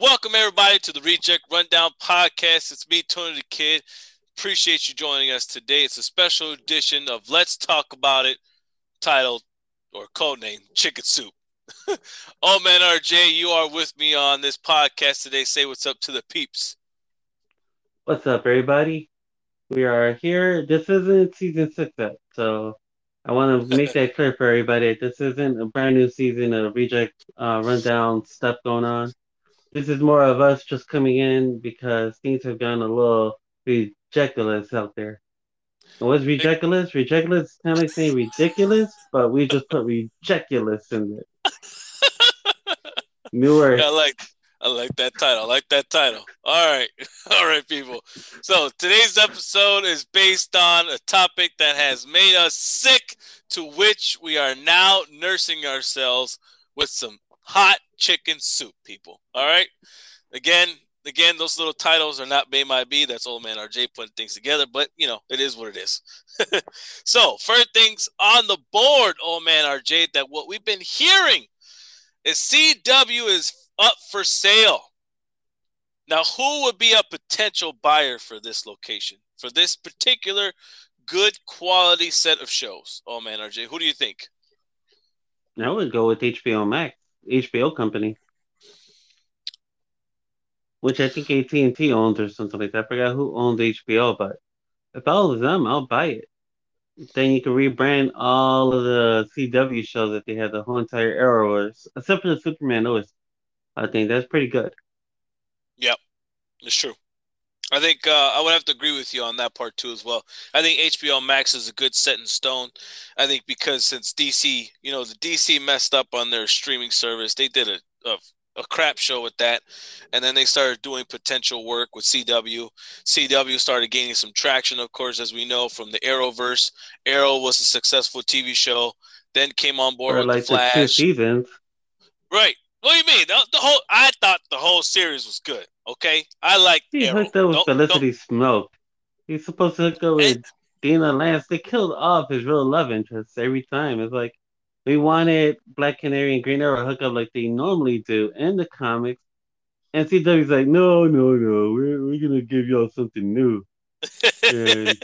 Welcome everybody to the Reject Rundown podcast. It's me, Tony the Kid. Appreciate you joining us today. It's a special edition of Let's Talk About It, titled or codename Chicken Soup. oh man, RJ, you are with me on this podcast today. Say what's up to the peeps. What's up, everybody? We are here. This isn't season six yet, so I want to make that clear for everybody. This isn't a brand new season of Reject uh, Rundown stuff going on this is more of us just coming in because things have gone a little ridiculous out there. And what's ridiculous? Ridiculous kind of like saying ridiculous, but we just put ridiculous in it. Newer. Yeah, I like I like that title. I like that title. All right. All right, people. So today's episode is based on a topic that has made us sick, to which we are now nursing ourselves with some hot chicken soup, people. All right. Again, again, those little titles are not made by me. That's old man RJ putting things together, but you know, it is what it is. so, first things on the board, old man RJ, that what we've been hearing is CW is up for sale. Now, who would be a potential buyer for this location, for this particular good quality set of shows? Oh man, RJ, who do you think? I would go with HBO Max. HBO company, which I think AT and T owns or something like that. I forgot who owns HBO, but if I was them, I'll buy it. Then you can rebrand all of the CW shows that they had the whole entire Arrowverse, except for the Superman OS. I think that's pretty good. Yep, it's true. I think uh, I would have to agree with you on that part too as well. I think HBO Max is a good set in stone. I think because since DC, you know, the DC messed up on their streaming service, they did a, a, a crap show with that, and then they started doing potential work with CW. CW started gaining some traction, of course, as we know from the Arrowverse. Arrow was a successful TV show, then came on board or with like the Flash. The two seasons. Right. What do you mean? The, the, whole I thought the whole series was good. Okay, I like. He Arrow. hooked up with don't, Felicity don't. Smoak. He's supposed to hook up with and, Dinah Lance. They killed off his real love interest every time. It's like we wanted Black Canary and Green Arrow hook up like they normally do in the comics, and CW's like, no, no, no, we're we're gonna give y'all something new. you're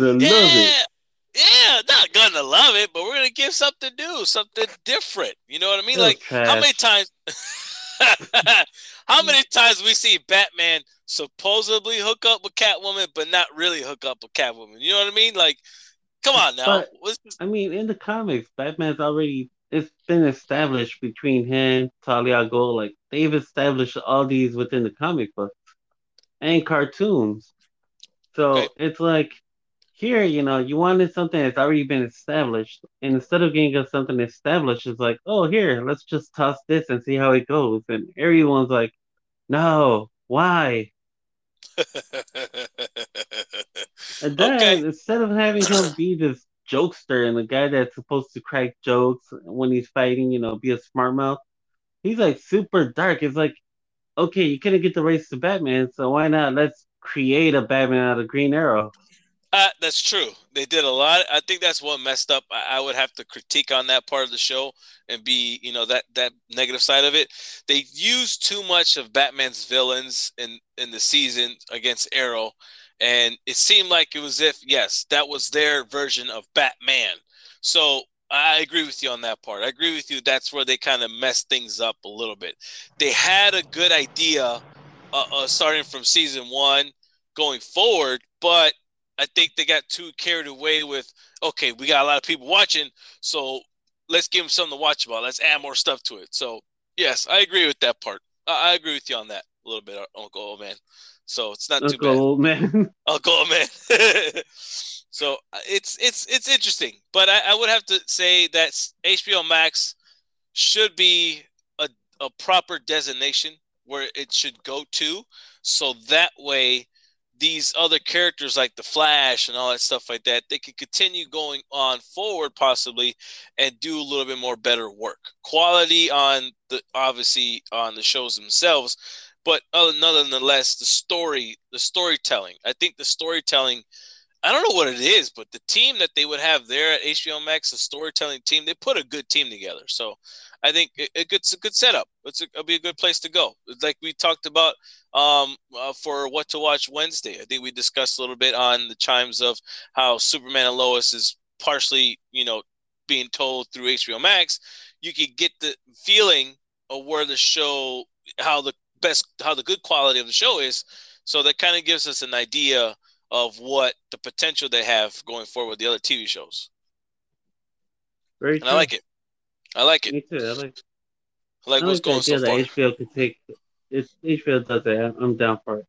gonna yeah. love it yeah, not gonna love it, but we're gonna give something new, something different. You know what I mean? like how many times how many times we see Batman supposedly hook up with Catwoman, but not really hook up with Catwoman? You know what I mean? Like, come on now. But, I mean, in the comics, Batman's already it's been established between him, Talia Ghul, like they've established all these within the comic books and cartoons. So okay. it's like here, you know, you wanted something that's already been established, and instead of getting us something established, it's like, oh, here, let's just toss this and see how it goes. And everyone's like, no, why? and then okay. instead of having him be this jokester and the guy that's supposed to crack jokes when he's fighting, you know, be a smart mouth, he's like super dark. It's like, okay, you couldn't get the race to Batman, so why not? Let's create a Batman out of Green Arrow. Uh, that's true. They did a lot. I think that's what messed up. I, I, would have to critique on that part of the show and be, you know, that that negative side of it. They used too much of Batman's villains in in the season against Arrow, and it seemed like it was if yes, that was their version of Batman. So I agree with you on that part. I agree with you. That's where they kind of messed things up a little bit. They had a good idea, uh, uh, starting from season one going forward, but I think they got too carried away with okay, we got a lot of people watching, so let's give them something to watch about. Let's add more stuff to it. So yes, I agree with that part. I, I agree with you on that a little bit, Uncle Old Man. So it's not Uncle too bad. Old Man. Uncle Old Man. so it's it's it's interesting, but I, I would have to say that HBO Max should be a, a proper designation where it should go to, so that way these other characters like the Flash and all that stuff like that, they could continue going on forward possibly and do a little bit more better work. Quality on the obviously on the shows themselves, but other nonetheless the story, the storytelling. I think the storytelling I don't know what it is, but the team that they would have there at HBO Max, the storytelling team, they put a good team together. So I think it, it's a good setup. It's a, it'll be a good place to go. Like we talked about um, uh, for what to watch Wednesday. I think we discussed a little bit on the chimes of how Superman and Lois is partially, you know, being told through HBO Max. You could get the feeling of where the show, how the best, how the good quality of the show is. So that kind of gives us an idea of what the potential they have going forward with the other TV shows. Very and I like it. I like it. Me too. I like. I like I what's like the going idea so that far. HBO could take. If HBO does it, I'm down for it.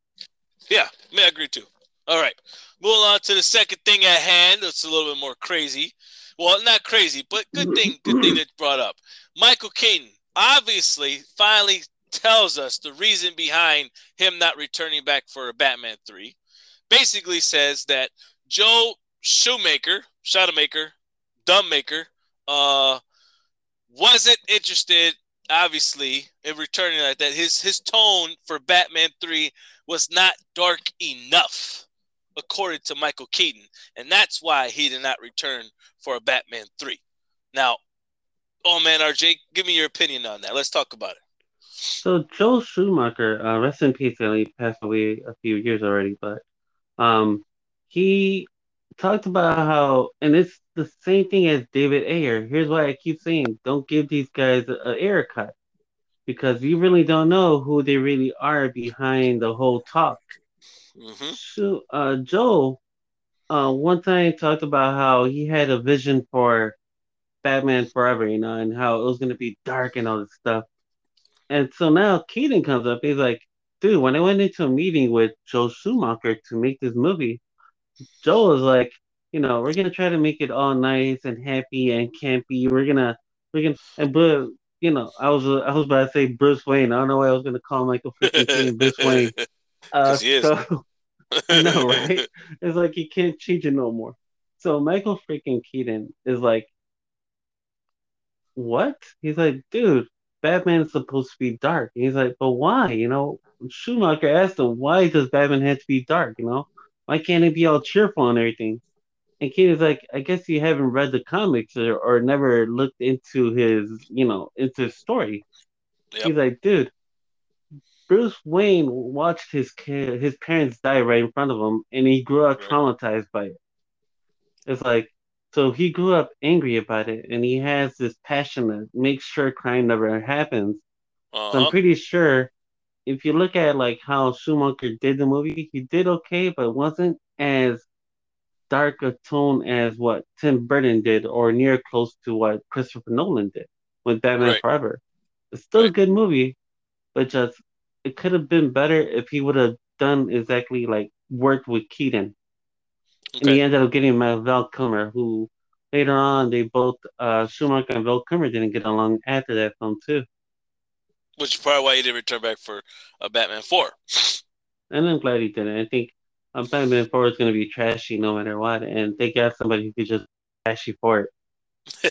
Yeah, I agree too. All right, moving on to the second thing at hand. It's a little bit more crazy. Well, not crazy, but good thing. Good thing that brought up. Michael Keaton obviously finally tells us the reason behind him not returning back for a Batman three. Basically says that Joe Schumacher, Shadowmaker, Dumbmaker, uh, wasn't interested obviously in returning like that. His his tone for Batman 3 was not dark enough, according to Michael Keaton. And that's why he did not return for a Batman 3. Now, oh man, RJ, give me your opinion on that. Let's talk about it. So Joel Schumacher, uh, rest in peace, he passed away a few years already, but um, he talked about how, and it's the same thing as David Ayer. Here's why I keep saying, don't give these guys a air cut, because you really don't know who they really are behind the whole talk. Mm-hmm. So, uh, Joe, uh, one time talked about how he had a vision for Batman Forever, you know, and how it was going to be dark and all this stuff. And so now Keaton comes up. He's like, dude, when I went into a meeting with Joe Schumacher to make this movie, Joe was like, you know, we're gonna try to make it all nice and happy and campy. We're gonna, we're gonna, and but you know, I was, I was about to say Bruce Wayne. I don't know why I was gonna call Michael freaking Keaton Bruce Wayne. Uh, he is. so I know, right? It's like he can't change it no more. So Michael freaking Keaton is like, what? He's like, dude, Batman's supposed to be dark. And he's like, but why? You know, Schumacher asked him, why does Batman have to be dark? You know, why can't it be all cheerful and everything? And Keaton's like, I guess you haven't read the comics or, or never looked into his, you know, into his story. Yep. He's like, dude, Bruce Wayne watched his kid, his parents die right in front of him, and he grew up traumatized by it. It's like, so he grew up angry about it, and he has this passion to make sure crime never happens. So I'm Uh-huh. pretty sure if you look at like how Schumacher did the movie, he did okay, but it wasn't as dark a tone as what Tim Burton did, or near close to what Christopher Nolan did with Batman Right. Forever. It's still a good movie, but just it could have been better if he would have done exactly like worked with Keaton. And he ended up getting Val Kilmer, who later on they both uh, Schumacher and Val Kilmer didn't get along after that film too. Which is probably why he didn't return back for a Batman 4. And I'm glad he didn't. I think uh, Batman 4 is going to be trashy no matter what, and they got somebody who could just trashy for it.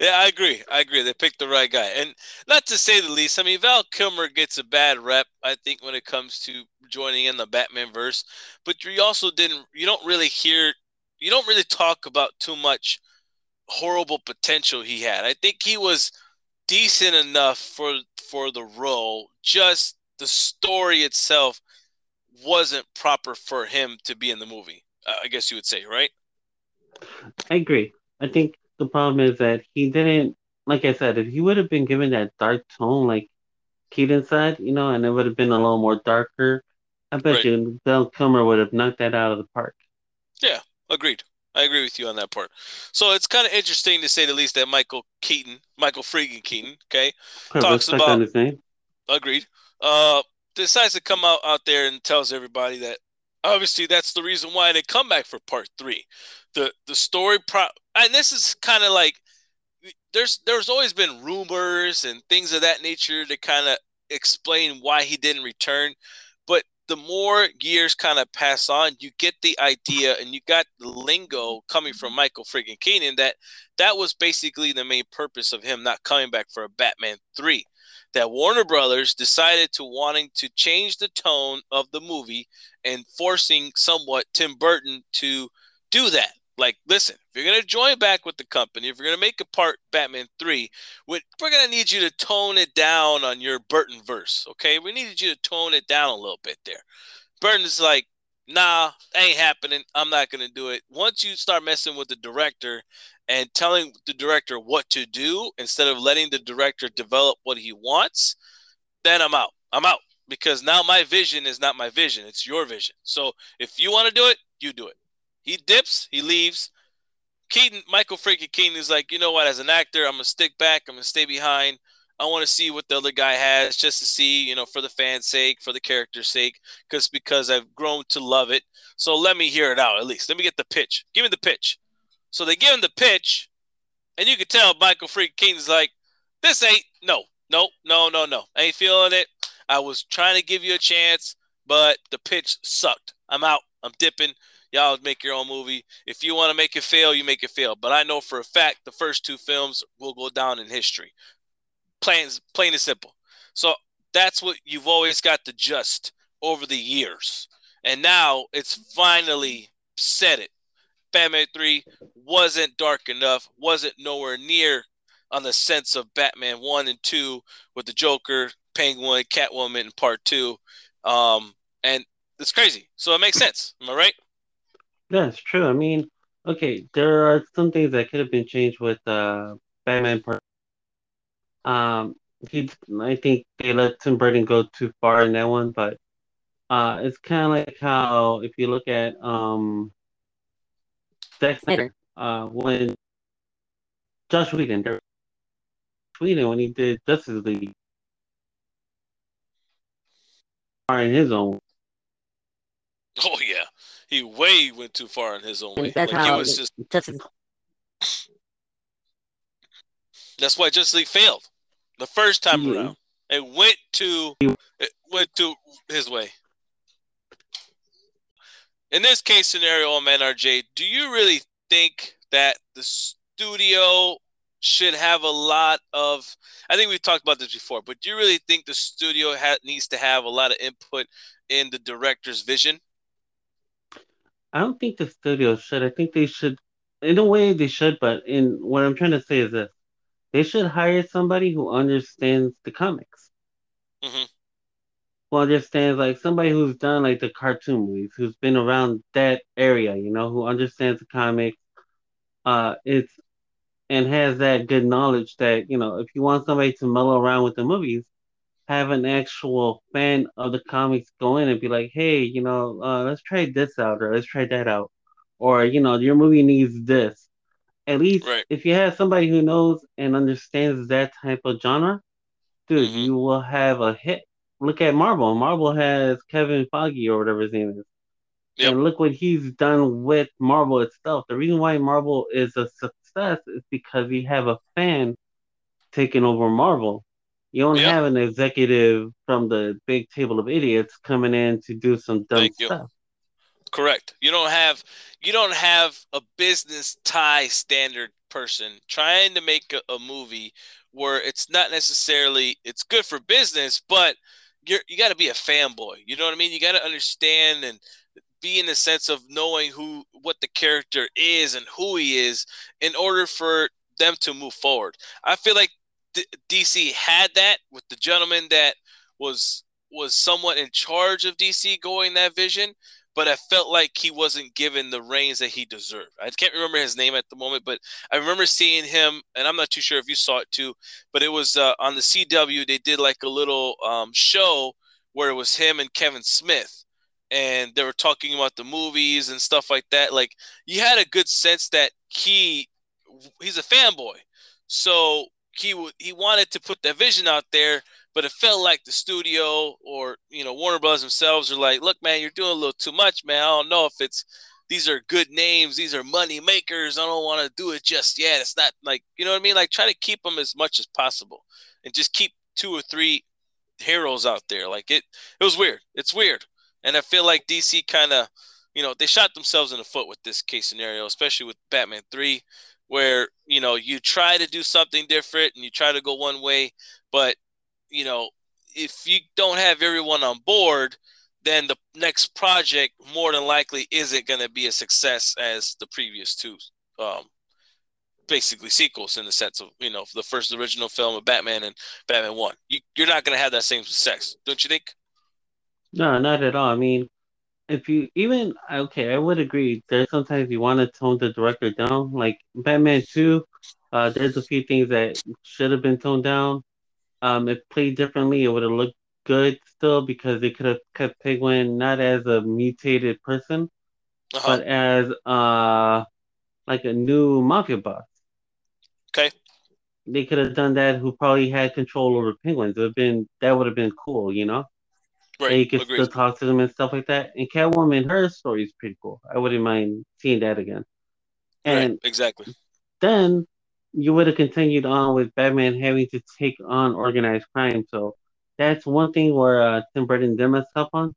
yeah, I agree. I agree. They picked the right guy. And not to say the least, I mean, Val Kilmer gets a bad rep, I think, when it comes to joining in the Batman verse. But you also didn't, you don't really hear, you don't really talk about too much horrible potential he had. I think he was decent enough for for the role. Just the story itself wasn't proper for him to be in the movie. I guess you would say, right? I agree. I think the problem is that he didn't, like I said, if he would have been given that dark tone like Keaton said, you know, and it would have been a little more darker, I bet Right. you Val Kilmer would have knocked that out of the park. Yeah, agreed. I agree with you on that part. So it's kind of interesting to say the least that Michael Keaton, Michael Freaking Keaton, okay, Talks about- his name. agreed, uh, decides to come out, out there and tells everybody that obviously that's the reason why they come back for part three. The the story pro and this is kind of like there's there's always been rumors and things of that nature to kind of explain why he didn't return. But the more years kind of pass on, you get the idea and you got the lingo coming from Michael friggin' Keenan that that was basically the main purpose of him not coming back for a Batman 3 that Warner Brothers decided to wanting to change the tone of the movie and forcing somewhat Tim Burton to do that. Like, listen, if you're gonna join back with the company, if you're gonna make a part Batman three, we're gonna need you to tone it down on your Burton verse. Okay, we needed you to tone it down a little bit there. Burton's like, nah, ain't happening. I'm not gonna do it. Once you start messing with the director and telling the director what to do instead of letting the director develop what he wants, then I'm out. I'm out because now my vision is not my vision, it's your vision. So if you want to do it, you do it. He dips, he leaves. Keaton, Michael freaking Keaton is like, you know what, as an actor, I'm gonna stick back, I'm gonna stay behind. I want to see what the other guy has just to see, you know, for the fans' sake, for the character's sake, because because I've grown to love it. So let me hear it out at least. Let me get the pitch. Give me the pitch. So they give him the pitch, and you can tell Michael freaking Keaton's like, this ain't no, no, no, no, no. I ain't feeling it. I was trying to give you a chance, but the pitch sucked. I'm out. I'm dipping. Y'all make your own movie. If you want to make it fail, you make it fail. But I know for a fact the first two films will go down in history. Plain, plain and simple. So that's what you've always got to just over the years. And now it's finally said it. Batman 3 wasn't dark enough, wasn't nowhere near on the sense of Batman 1 and 2 with the Joker, Penguin, Catwoman in part 2. Um, and it's crazy. So it makes sense. Am I right? That's true. I mean, okay, there are some things that could have been changed with uh, Batman part. Um, he, I think they let Tim Burton go too far in that one, but uh, it's kind of like how if you look at um, Zack Snyder, uh, when Josh Whedon, Whedon when he did Justice League, in his own. Oh yeah, he way went too far in his own way. That's like, how he was just. Justice That's why Justice League failed the first time Mhm. around. It went to it went to his way. In this case scenario, oh man, RJ, do you really think that the studio should have a lot of? I think we've talked about this before, but do you really think the studio ha- needs to have a lot of input in the director's vision? I don't think the studio should. I think they should, in a way, they should. But in what I'm trying to say is this: they should hire somebody who understands the comics, Mhm. who understands like somebody who's done like the cartoon movies, who's been around that area, you know, who understands the comics. Uh, it's and has that good knowledge that you know, if you want somebody to mellow around with the movies, have an actual fan of the comics go in and be like, hey, you know, uh, let's try this out or let's try that out, or you know, your movie needs this. At least Right. if you have somebody who knows and understands that type of genre, dude, Mhm. you will have a hit. Look at Marvel. Marvel has Kevin Feige or whatever his name is. Yep. And look what he's done with Marvel itself. The reason why Marvel is a success is because you have a fan taking over Marvel. You don't Yep. have an executive from the big table of idiots coming in to do some dumb Thank you. stuff. Correct. You don't have you don't have a business tie standard person trying to make a, a movie where it's not necessarily it's good for business, but you're you got to be a fanboy. You know what I mean? You got to understand and be in the sense of knowing who what the character is and who he is in order for them to move forward. I feel like D- DC had that with the gentleman that was was somewhat in charge of DC going that vision but I felt like he wasn't given the reins that he deserved. I can't remember his name at the moment, but I remember seeing him, and I'm not too sure if you saw it too, but it was uh, on the CW. They did like a little um, show where it was him and Kevin Smith, and they were talking about the movies and stuff like that. Like you had a good sense that he he's a fanboy, so he would he wanted to put that vision out there but it felt like the studio or you know Warner Bros themselves are like, look, man, you're doing a little too much, man. I don't know if it's these are good names, these are money makers. I don't want to do it just yet. It's not like you know what I mean. Like try to keep them as much as possible, and just keep two or three heroes out there. Like it, it was weird. It's weird, and I feel like DC kind of, you know, they shot themselves in the foot with this case scenario, especially with Batman Three, where you know you try to do something different and you try to go one way, but you know, if you don't have everyone on board, then the next project more than likely isn't going to be a success as the previous two um, basically sequels in the sense of you know the first original film of Batman and Batman One. You, you're not going to have that same success, don't you think? No, not at all. I mean, if you even okay, I would agree. There's sometimes you want to tone the director down, like Batman Two. Uh, there's a few things that should have been toned down. Um, if played differently, it would have looked good still because they could have kept Penguin not as a mutated person, uh-huh. but as uh like a new mafia boss. Okay. They could have done that. Who probably had control over penguins? It would have been that would have been cool, you know. Right. you can Agreed. still talk to them and stuff like that. And Catwoman, her story is pretty cool. I wouldn't mind seeing that again. And right. exactly. Then you would have continued on with Batman having to take on organized crime. So that's one thing where uh, Tim Burton did mess up on.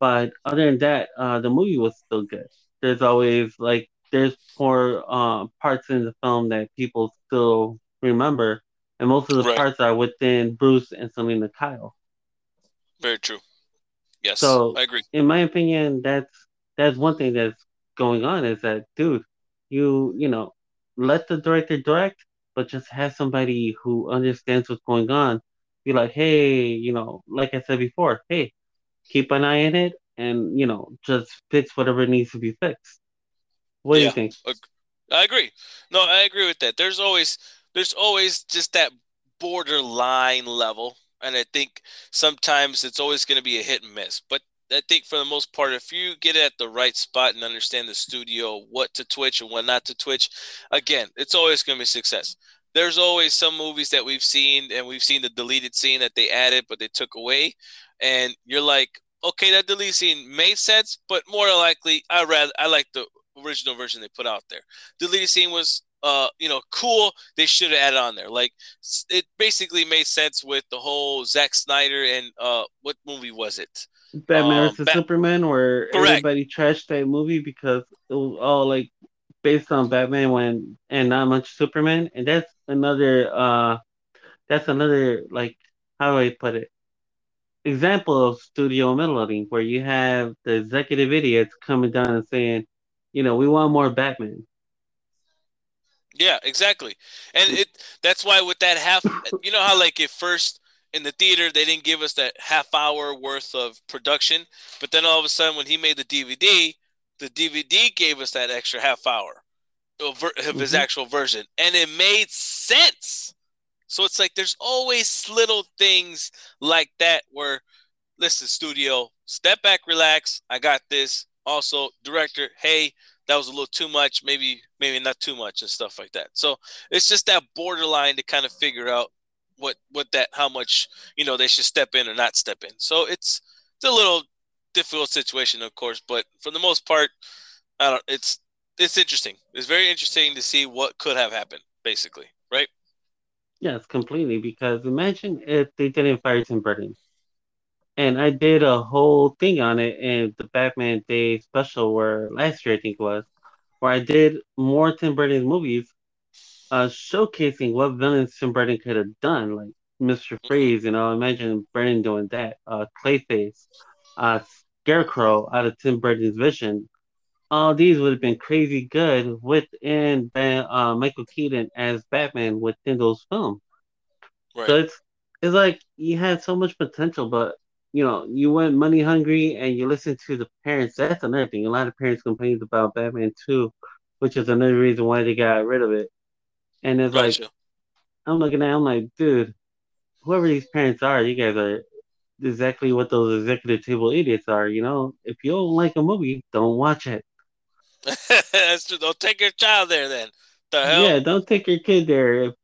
But other than that, uh, the movie was still good. There's always like there's more uh, parts in the film that people still remember, and most of the right. parts are within Bruce and Selina Kyle. Very true. Yes, so I agree. In my opinion, that's that's one thing that's going on is that dude, you you know, let the director direct, but just have somebody who understands what's going on. Be like, hey, you know, like I said before, hey, keep an eye on it, and you know, just fix whatever needs to be fixed. What do you think? I agree. No, I agree with that. There's always there's always just that borderline level, and I think sometimes it's always going to be a hit and miss. But I think for the most part, if you get at the right spot and understand the studio, what to twitch and what not to twitch, again, it's always going to be success. There's always some movies that we've seen, and we've seen the deleted scene that they added, but they took away, and you're like, okay, that deleted scene made sense, but more likely, I rather I like the original version they put out there. The deleted scene was uh you know cool they should have added on there like it basically made sense with the whole Zack Snyder and uh what movie was it Batman um, vs Bat- Superman where Correct. everybody trashed that movie because it was all like based on Batman when and not much Superman and that's another uh that's another like how do I put it example of studio meddling where you have the executive idiots coming down and saying you know, we want more Batman. Yeah, exactly. And it that's why with that half you know how like at first in the theater they didn't give us that half hour worth of production, but then all of a sudden when he made the DVD, the DVD gave us that extra half hour of, of his mm-hmm. actual version and it made sense. So it's like there's always little things like that where listen studio, step back, relax, I got this also director hey that was a little too much maybe maybe not too much and stuff like that. So it's just that borderline to kind of figure out what what that how much you know they should step in or not step in. So it's it's a little difficult situation of course but for the most part i don't it's it's interesting. It's very interesting to see what could have happened basically right? Yes completely because imagine if they didn't fire tim burton and I did a whole thing on it in the Batman Day special where last year I think it was, where I did more Tim Burton movies, uh, showcasing what villains Tim Burton could have done, like Mister Freeze. You know, imagine Burton doing that. Uh, Clayface, uh, Scarecrow out of Tim Burton's vision. All these would have been crazy good within uh, Michael Keaton as Batman within those films. Right. So it's it's like you had so much potential, but you know, you went money hungry and you listen to the parents. That's another thing. A lot of parents complain about Batman 2, which is another reason why they got rid of it. And it's gotcha. like, I'm looking at, I'm like, dude, whoever these parents are, you guys are exactly what those executive table idiots are. You know, if you don't like a movie, don't watch it. That's true. Don't take your child there then. The hell? Yeah, don't take your kid there. If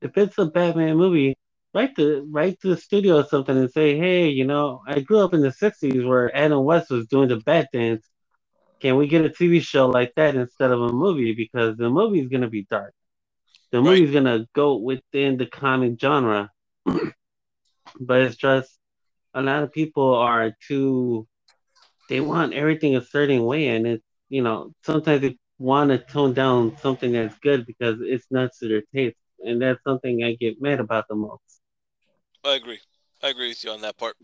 if it's a Batman movie, write to write to the studio or something and say, hey, you know, I grew up in the '60s where Adam West was doing the bat dance. Can we get a TV show like that instead of a movie? Because the movie is gonna be dark. The right. movie's gonna go within the comic genre, but it's just a lot of people are too. They want everything a certain way, and it's you know sometimes they want to tone down something that's good because it's not to their taste, and that's something I get mad about the most. I agree. I agree with you on that part.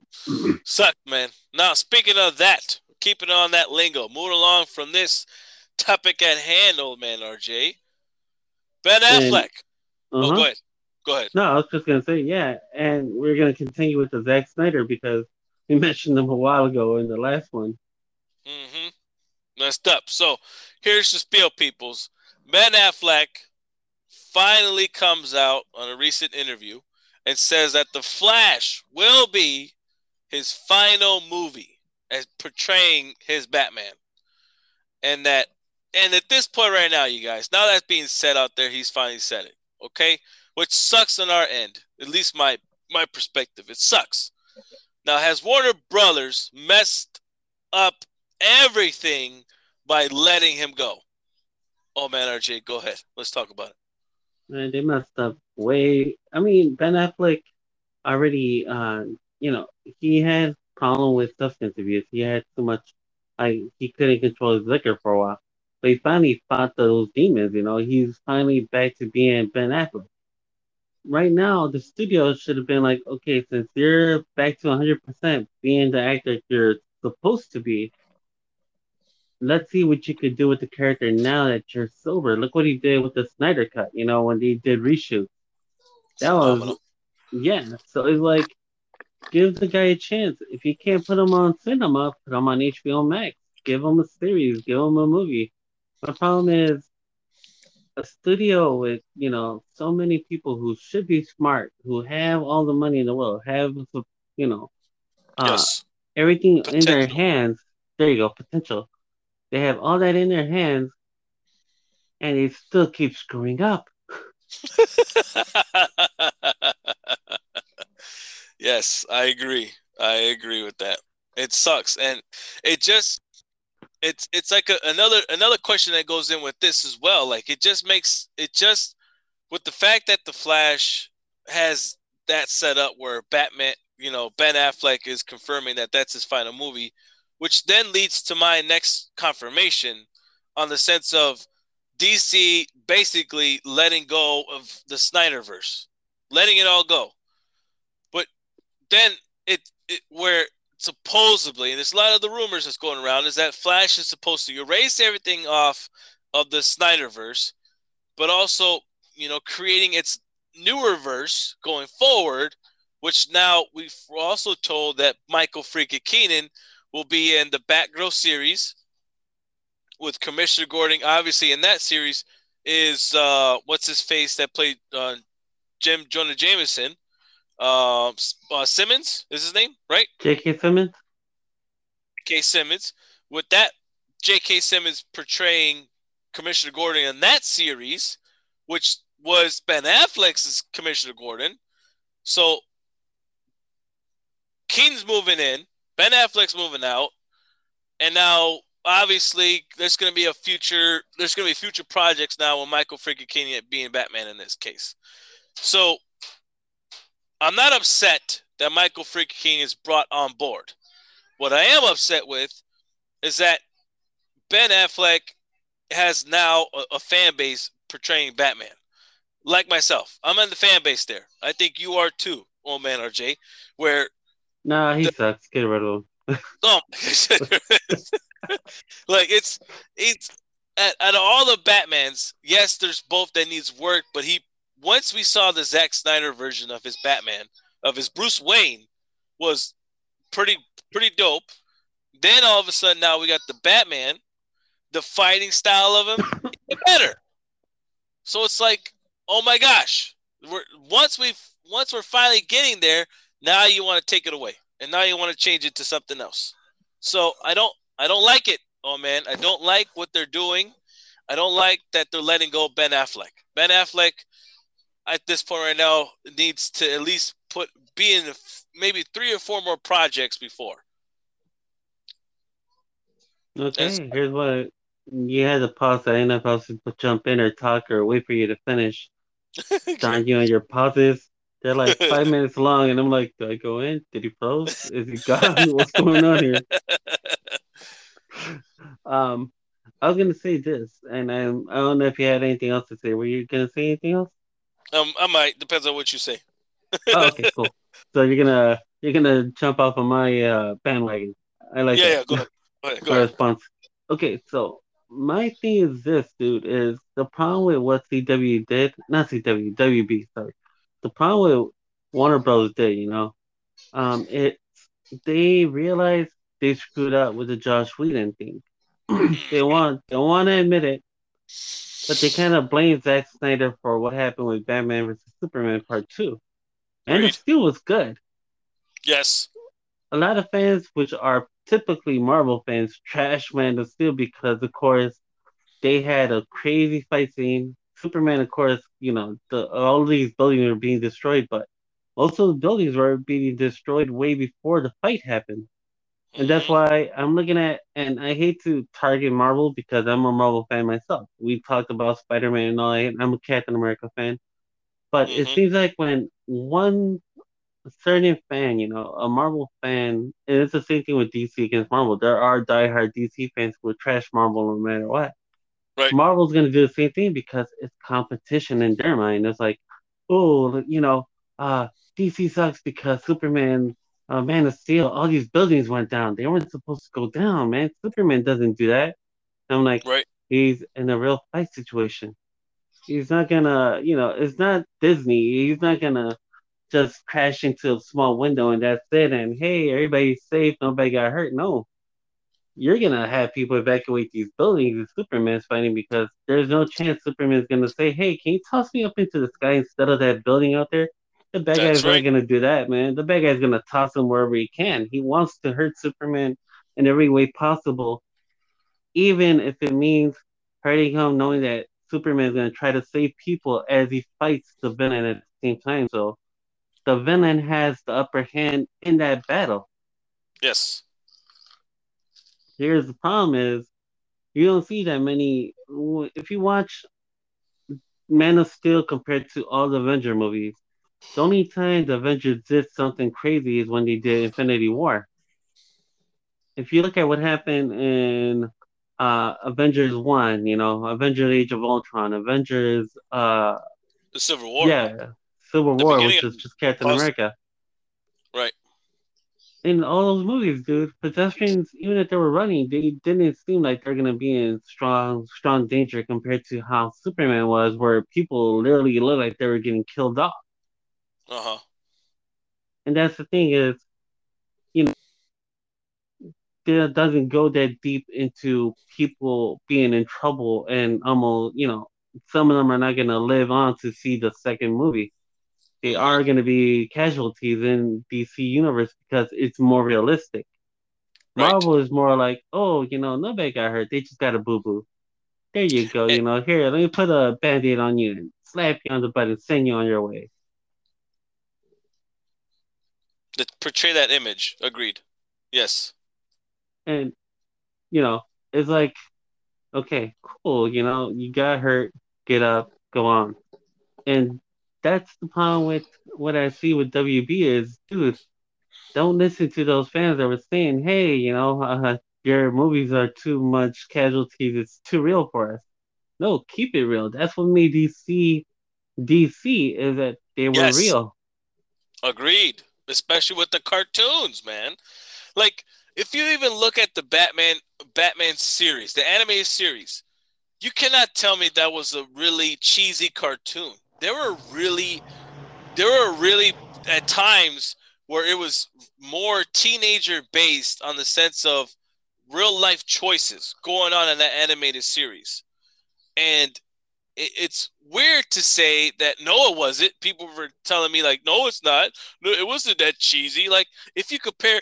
Suck, man. Now, speaking of that, keeping on that lingo, moving along from this topic at hand, old man RJ. Ben Affleck. And, uh-huh. Oh, go ahead. Go ahead. No, I was just gonna say, yeah, and we're gonna continue with the Zack Snyder because we mentioned him a while ago in the last one. Mm-hmm. Messed up. So here's the spiel, peoples. Ben Affleck finally comes out on a recent interview and says that The Flash will be his final movie as portraying his Batman. And that and at this point right now, you guys, now that's being said out there, he's finally said it. Okay? Which sucks on our end, at least my my perspective. It sucks. Now, has Warner Brothers messed up everything by letting him go? Oh man, RJ, go ahead. Let's talk about it. Man, they messed up way. I mean, Ben Affleck already, uh, you know, he had problem with substance abuse. He had too much. I he couldn't control his liquor for a while, but he finally fought those demons. You know, he's finally back to being Ben Affleck. Right now, the studio should have been like, okay, since you're back to 100% being the actor you're supposed to be, let's see what you could do with the character now that you're sober. Look what he did with the Snyder Cut, you know, when they did reshoots. That was, yeah. So it's like, give the guy a chance. If you can't put him on cinema, put him on HBO Max. Give him a series. Give him a movie. My problem is a studio with you know so many people who should be smart, who have all the money in the world, have you know, uh, yes. everything potential. in their hands. There you go, potential. They have all that in their hands, and they still keep screwing up. yes, I agree. I agree with that. It sucks, and it just it's it's like a, another another question that goes in with this as well. Like it just makes it just with the fact that the Flash has that set up where Batman, you know, Ben Affleck is confirming that that's his final movie which then leads to my next confirmation on the sense of DC basically letting go of the Snyderverse, letting it all go. But then it, it where supposedly, and there's a lot of the rumors that's going around, is that Flash is supposed to erase everything off of the Snyderverse, but also, you know, creating its newer verse going forward, which now we've also told that Michael freaking Keenan will be in the Batgirl series with Commissioner Gordon. Obviously, in that series is uh, what's his face that played uh, Jim Jonah Jameson. Uh, uh, Simmons is his name, right? J.K. Simmons. J.K. Simmons. With that, J.K. Simmons portraying Commissioner Gordon in that series, which was Ben Affleck's Commissioner Gordon. So Keaton's moving in. Ben Affleck's moving out, and now obviously there's going to be a future. There's going to be future projects now with Michael freaking Keaton being Batman in this case. So I'm not upset that Michael freaking Keaton is brought on board. What I am upset with is that Ben Affleck has now a, a fan base portraying Batman. Like myself, I'm in the fan base there. I think you are too, old man RJ, where Nah, he the, sucks. Get rid of him. oh, like it's it's at, out of all the Batmans, yes, there's both that needs work, but he once we saw the Zack Snyder version of his Batman, of his Bruce Wayne, was pretty pretty dope. Then all of a sudden now we got the Batman, the fighting style of him better. So it's like, oh my gosh, we're once we once we're finally getting there, now you want to take it away, and now you want to change it to something else. So I don't, I don't like it. Oh man, I don't like what they're doing. I don't like that they're letting go Ben Affleck. Ben Affleck, at this point right now, needs to at least put be in maybe three or four more projects before. Okay, That's, here's what you had to pause. I didn't know if I was to jump in or talk or wait for you to finish. Darn you on your pauses. They're like five minutes long, and I'm like, do I go in? Did he close? Is he gone? What's going on here? um, I was gonna say this, and I, I don't know if you had anything else to say. Were you gonna say anything else? Um, I might. Depends on what you say. oh, okay, cool. so you're gonna you're gonna jump off of my uh, bandwagon. I like yeah, that. yeah. Go ahead. Go ahead. Go ahead. response. Okay, so my thing is this, dude, is the problem with what CW did, not CW, WB, sorry. The problem with Warner Bros. did, you know, um, it they realized they screwed up with the Josh Whedon thing. they want they want to admit it, but they kind of blame Zack Snyder for what happened with Batman vs Superman Part Two, and it still was good. Yes. A lot of fans, which are typically Marvel fans, trash Man of Steel because, of course, they had a crazy fight scene. Superman, of course, you know, the all these buildings are being destroyed, but most of the buildings were being destroyed way before the fight happened. And that's why I'm looking at, and I hate to target Marvel because I'm a Marvel fan myself. We talked about Spider Man and all that. I'm a Captain America fan. But it Mhm. seems like when one certain fan, you know, a Marvel fan, and it's the same thing with DC against Marvel. There are diehard DC fans who will trash Marvel no matter what. Right. Marvel's going to do the same thing because it's competition in their mind. It's like, oh, you know, uh, DC sucks because Superman, uh, Man of Steel, all these buildings went down. They weren't supposed to go down, man. Superman doesn't do that. I'm like, Right. he's in a real fight situation. He's not gonna, you know, it's not Disney. He's not gonna just crash into a small window and that's it. And hey, everybody's safe, nobody got hurt. No, you're gonna have people evacuate these buildings if Superman's fighting because there's no chance Superman's gonna say, "Hey, can you toss me up into the sky instead of that building out there?" The bad That's guy's not right. gonna do that, man. The bad guy's gonna toss him wherever he can. He wants to hurt Superman in every way possible, even if it means hurting him, knowing that Superman's gonna try to save people as he fights the villain at the same time. So the villain has the upper hand in that battle. Yes. Here's the problem is you don't see that many if you watch Man of Steel compared to all the Avenger movies, the only time the Avengers did something crazy is when they did Infinity War. If you look at what happened in uh, Avengers One, you know, Avengers Age of Ultron, Avengers uh The Civil War. yeah, Civil The War, which is just Captain. America. Right. In all those movies, dude, pedestrians, even if they were running, they didn't seem like they're gonna be in strong, strong danger compared to how Superman was, where people literally looked like they were getting killed off. Uh huh. And that's the thing is, you know, it doesn't go that deep into people being in trouble and almost, you know, some of them are not gonna live on to see the second movie. They are gonna be casualties in DC universe because it's more realistic. Right. Marvel is more like, oh, you know, nobody got hurt. They just got a boo boo. There you go. You eh. know, here, let me put a band aid on you and slap you on the butt and send you on your way. To portray that image. Agreed. Yes. And, you know, it's like, okay, cool. You know, you got hurt, get up, go on. And that's the problem with what I see with WB is, dude, don't listen to those fans that were saying, hey, you know, uh, your movies are too much casualties. It's too real for us. No, keep it real. That's what made DC DC is that they were Yes. real. Agreed. Especially with the cartoons, man. Like, if you even look at the Batman Batman series, the animated series, you cannot tell me that was a really cheesy cartoon. There were really there were really at times where it was more teenager based on the sense of real life choices going on in that animated series. And it, it's weird to say that no, it wasn't. People were telling me like, no, it's not. No, it wasn't that cheesy. Like if you compare,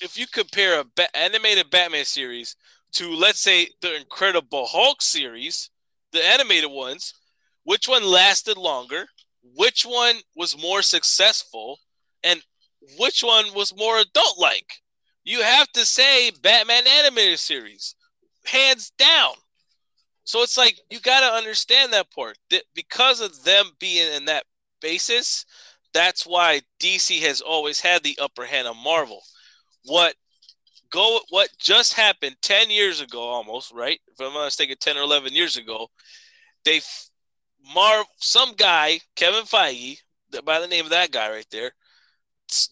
if you compare a ba- animated Batman series to let's say the Incredible Hulk series, the animated ones, which one lasted longer? Which one was more successful? And which one was more adult like? You have to say Batman animated series, hands down. So it's like you got to understand that part. That because of them being in that basis, that's why DC has always had the upper hand on Marvel. What go what just happened 10 years ago almost, right? If I'm not mistaken 10 or 11 years ago, they Marv some guy, Kevin Feige, by the name of that guy right there,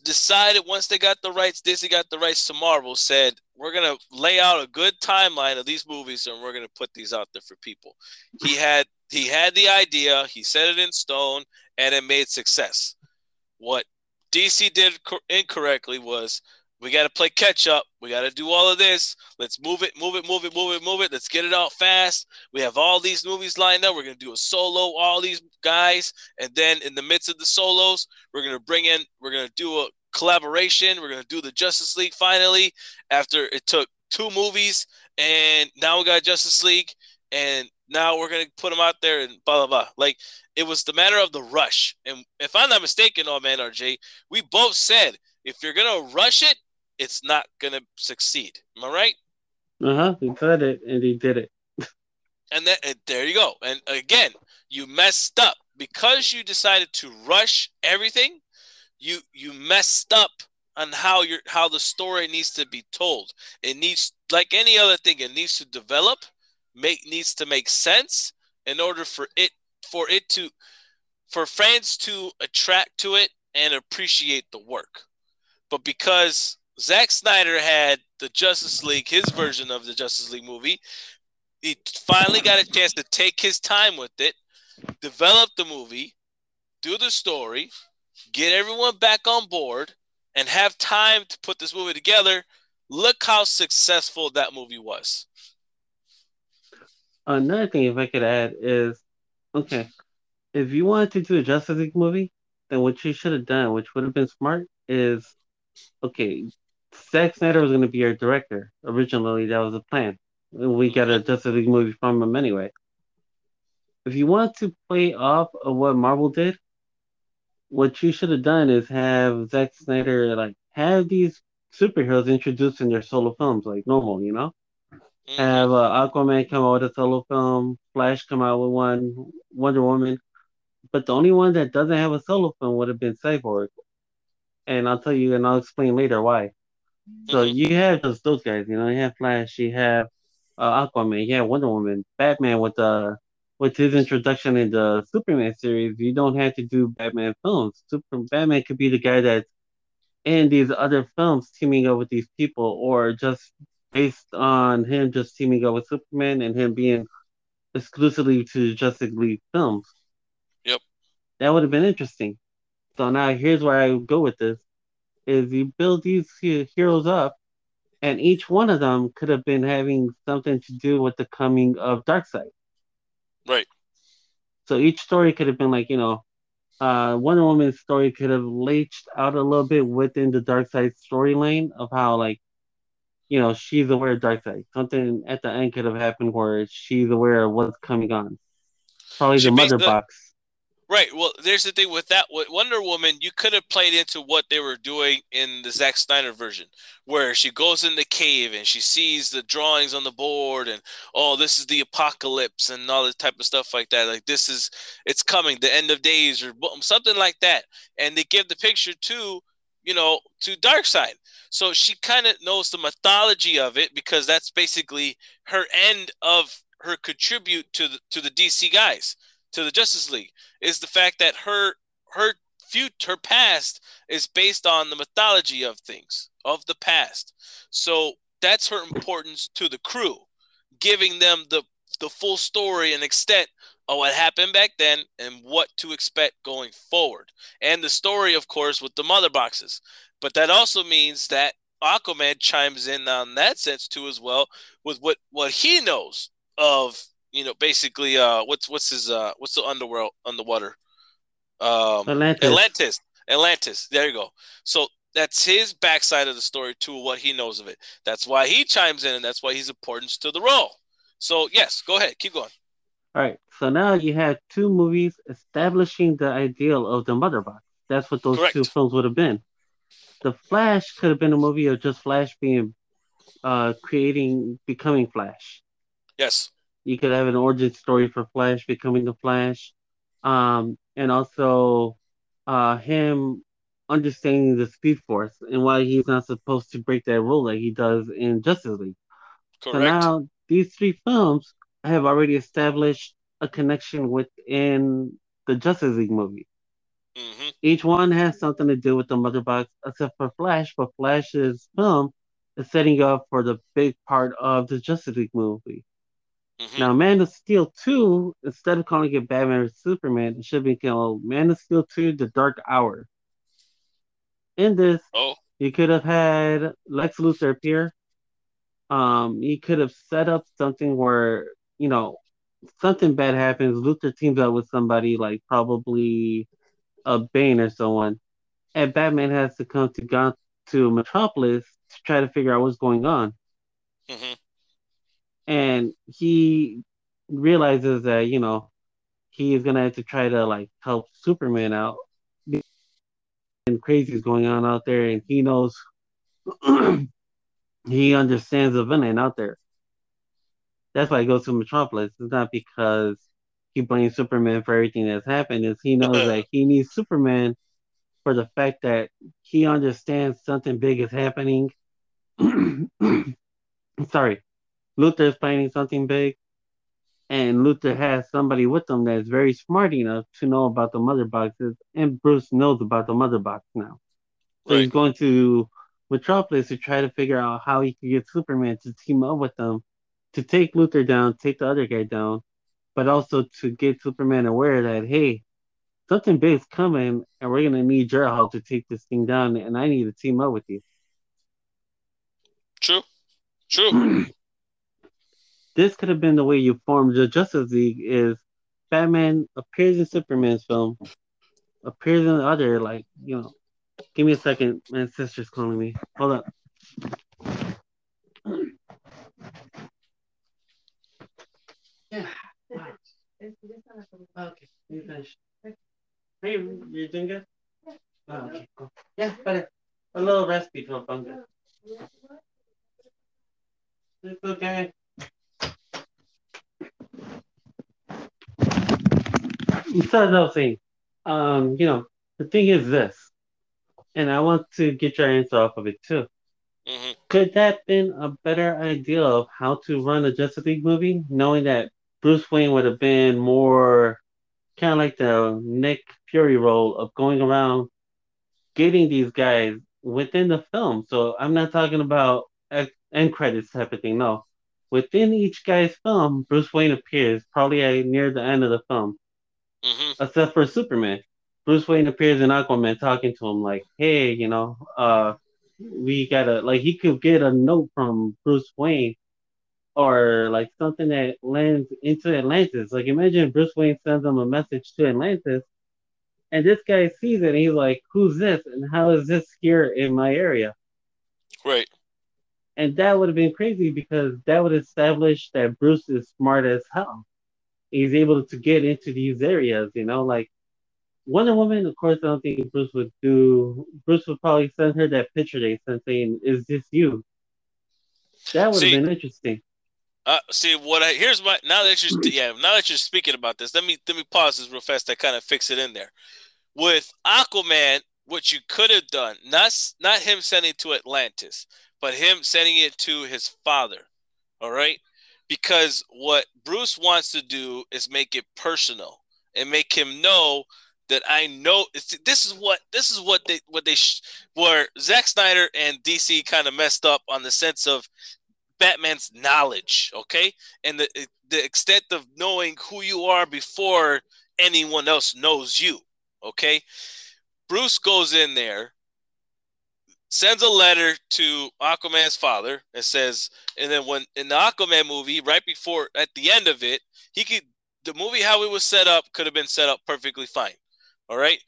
decided once they got the rights, Disney got the rights to Marvel, said we're gonna lay out a good timeline of these movies and we're gonna put these out there for people. He had he had the idea, he set it in stone, and it made success. What DC did incorrectly was we got to play catch up. We got to do all of this. Let's move it, move it, move it, move it, move it. Let's get it out fast. We have all these movies lined up. We're going to do a solo, all these guys. And then in the midst of the solos, we're going to bring in, we're going to do a collaboration. We're going to do the Justice League finally after it took two movies. And now we got Justice League. And now we're going to put them out there and blah, blah, blah. Like it was the matter of the rush. And if I'm not mistaken, oh man, RJ, we both said if you're going to rush it, it's not going to succeed. Am I right? Uh huh. He said it, and he did it. and then and there you go. And again, you messed up because you decided to rush everything. You you messed up on how your how the story needs to be told. It needs like any other thing. It needs to develop, make needs to make sense in order for it for it to for fans to attract to it and appreciate the work. But because Zack Snyder had the Justice League, his version of the Justice League movie. He finally got a chance to take his time with it, develop the movie, do the story, get everyone back on board, and have time to put this movie together. Look how successful that movie was. Another thing, if I could add, is okay, if you wanted to do a Justice League movie, then what you should have done, which would have been smart, is okay, Zack Snyder was going to be our director. Originally, that was the plan. We got a Justice League movie from him anyway. If you want to play off of what Marvel did, what you should have done is have Zack Snyder like have these superheroes introduced in their solo films like normal, you know. Mm-hmm. Have uh, Aquaman come out with a solo film, Flash come out with one, Wonder Woman, but the only one that doesn't have a solo film would have been Cyborg, and I'll tell you and I'll explain later why. So mm-hmm. you have those those guys, you know, you have Flash, you have uh, Aquaman, you have Wonder Woman, Batman with the uh, with his introduction in the Superman series, you don't have to do Batman films. Super Batman could be the guy that's in these other films teaming up with these people, or just based on him just teaming up with Superman and him being exclusively to Justice League films. Yep. That would have been interesting. So now here's where I go with this is you build these heroes up, and each one of them could have been having something to do with the coming of Darkseid. Right. So each story could have been like, you know, uh, Wonder Woman's story could have latched out a little bit within the Darkseid storyline of how, like, you know, she's aware of Darkseid. Something at the end could have happened where she's aware of what's coming on. Probably she the mother the, box. Right. Well, there's the thing with that. With Wonder Woman, you could have played into what they were doing in the Zack Snyder version, where she goes in the cave and she sees the drawings on the board, and oh, this is the apocalypse and all this type of stuff like that. Like this is, it's coming, the end of days or something like that. And they give the picture to, you know, to Darkseid. So she kind of knows the mythology of it because that's basically her end of her contribute to the to the DC guys to the Justice League is the fact that her her future her past is based on the mythology of things of the past. So that's her importance to the crew, giving them the the full story and extent of what happened back then and what to expect going forward. And the story, of course, with the mother boxes. But that also means that Aquaman chimes in on that sense too as well with what what he knows of you know, basically, uh, what's what's his uh, what's the underworld underwater? Um, Atlantis. Atlantis. Atlantis. There you go. So that's his backside of the story to what he knows of it. That's why he chimes in, and that's why he's important to the role. So yes, go ahead, keep going. All right. So now you have two movies establishing the ideal of the mother box. That's what those Correct. two films would have been. The Flash could have been a movie of just Flash being, uh, creating, becoming Flash. Yes. You could have an origin story for Flash becoming the Flash, um, and also uh, him understanding the Speed Force and why he's not supposed to break that rule like he does in Justice League. Correct. So now these three films have already established a connection within the Justice League movie. Mm-hmm. Each one has something to do with the mother box, except for Flash. But Flash's film is setting up for the big part of the Justice League movie. Mm-hmm. Now, Man of Steel 2, instead of calling it Batman vs Superman, it should be called Man of Steel 2 The Dark Hour. In this, oh. you could have had Lex Luthor appear. Um, you could have set up something where, you know, something bad happens. Luthor teams up with somebody like probably a Bane or someone, and Batman has to come to Gotham to Metropolis to try to figure out what's going on. Mm-hmm. And he realizes that you know he is gonna have to try to like help Superman out. And crazy is going on out there, and he knows he understands the villain out there. That's why he goes to Metropolis. It's not because he blames Superman for everything that's happened. Is he knows that he needs Superman for the fact that he understands something big is happening. Sorry, Luthor is planning something big, and Luthor has somebody with him that's very smart enough to know about the mother boxes, and Bruce knows about the mother box now. So right. he's going to Metropolis to try to figure out how he can get Superman to team up with them to take Luthor down, take the other guy down, but also to get Superman aware that hey, something big's coming, and we're gonna need your help to take this thing down, and I need to team up with you. True, true. this could have been the way you formed the Justice League. Is Batman appears in Superman's film, appears in the other, like you know. Give me a second. My sister's calling me. Hold up. Yeah. Okay, you finish. Hey, you doing good? Oh, okay, cool. Yeah, but a little raspy for fungus. It's okay. So as I was saying, um, you know, the thing is this, and I want to get your answer off of it too. Mm-hmm. Could that have been a better idea of how to run a Justice League movie, knowing that Bruce Wayne would have been more kind of like the Nick Fury role of going around getting these guys within the film. So I'm not talking about end credits type of thing. No, within each guy's film, Bruce Wayne appears probably near the end of the film, mm-hmm. except for Superman. Bruce Wayne appears in Aquaman talking to him like, "Hey, you know, uh, we gotta like he could get a note from Bruce Wayne or like something that lands into Atlantis. Like imagine Bruce Wayne sends him a message to Atlantis, and this guy sees it and he's like, "Who's this? And how is this here in my area?" Right. And that would have been crazy because that would establish that Bruce is smart as hell. He's able to get into these areas, you know, like Wonder Woman. Of course, I don't think Bruce would do. Bruce would probably send her that picture they sent saying, "Is this you?" That would have been interesting. Uh, see what I here's my now that you're yeah now that you're speaking about this, let me let me pause this real fast. to kind of fix it in there. With Aquaman, what you could have done, not not him sending to Atlantis, but him sending it to his father. All right, because what Bruce wants to do is make it personal and make him know that I know this is what this is what they what they where Zack Snyder and DC kind of messed up on the sense of Batman's knowledge, okay, and the the extent of knowing who you are before anyone else knows you, okay. Bruce goes in there, sends a letter to Aquaman's father, and says, and then when in the Aquaman movie, right before at the end of it, he could the movie how it was set up could have been set up perfectly fine, all right,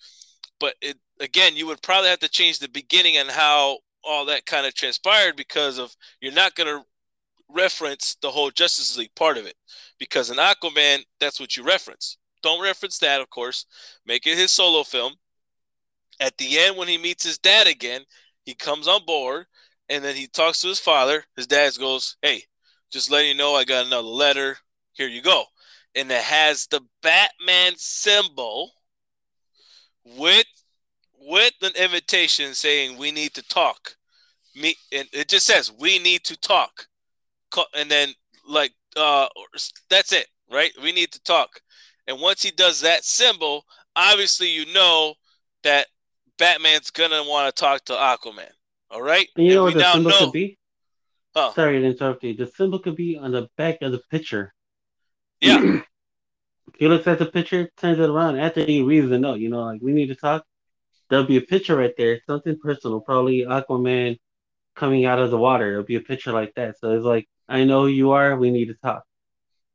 but it again you would probably have to change the beginning and how all that kind of transpired because of you're not going to reference the whole Justice League part of it because in Aquaman, that's what you reference. Don't reference that, of course. Make it his solo film. At the end, when he meets his dad again, he comes on board and then he talks to his father. His dad goes, Hey, just letting you know I got another letter. Here you go. And it has the Batman symbol with with an invitation saying we need to talk. Me and it just says we need to talk and then like uh that's it, right? We need to talk. And once he does that symbol, obviously you know that Batman's gonna want to talk to Aquaman. All right. You And know what the symbol know- could be? Huh. Sorry to interrupt you. The symbol could be on the back of the picture. Yeah. he looks at the picture, turns it around. After he reads the note, you know, like we need to talk. There'll be a picture right there, something personal, probably Aquaman coming out of the water. It'll be a picture like that. So it's like, I know who you are. We need to talk.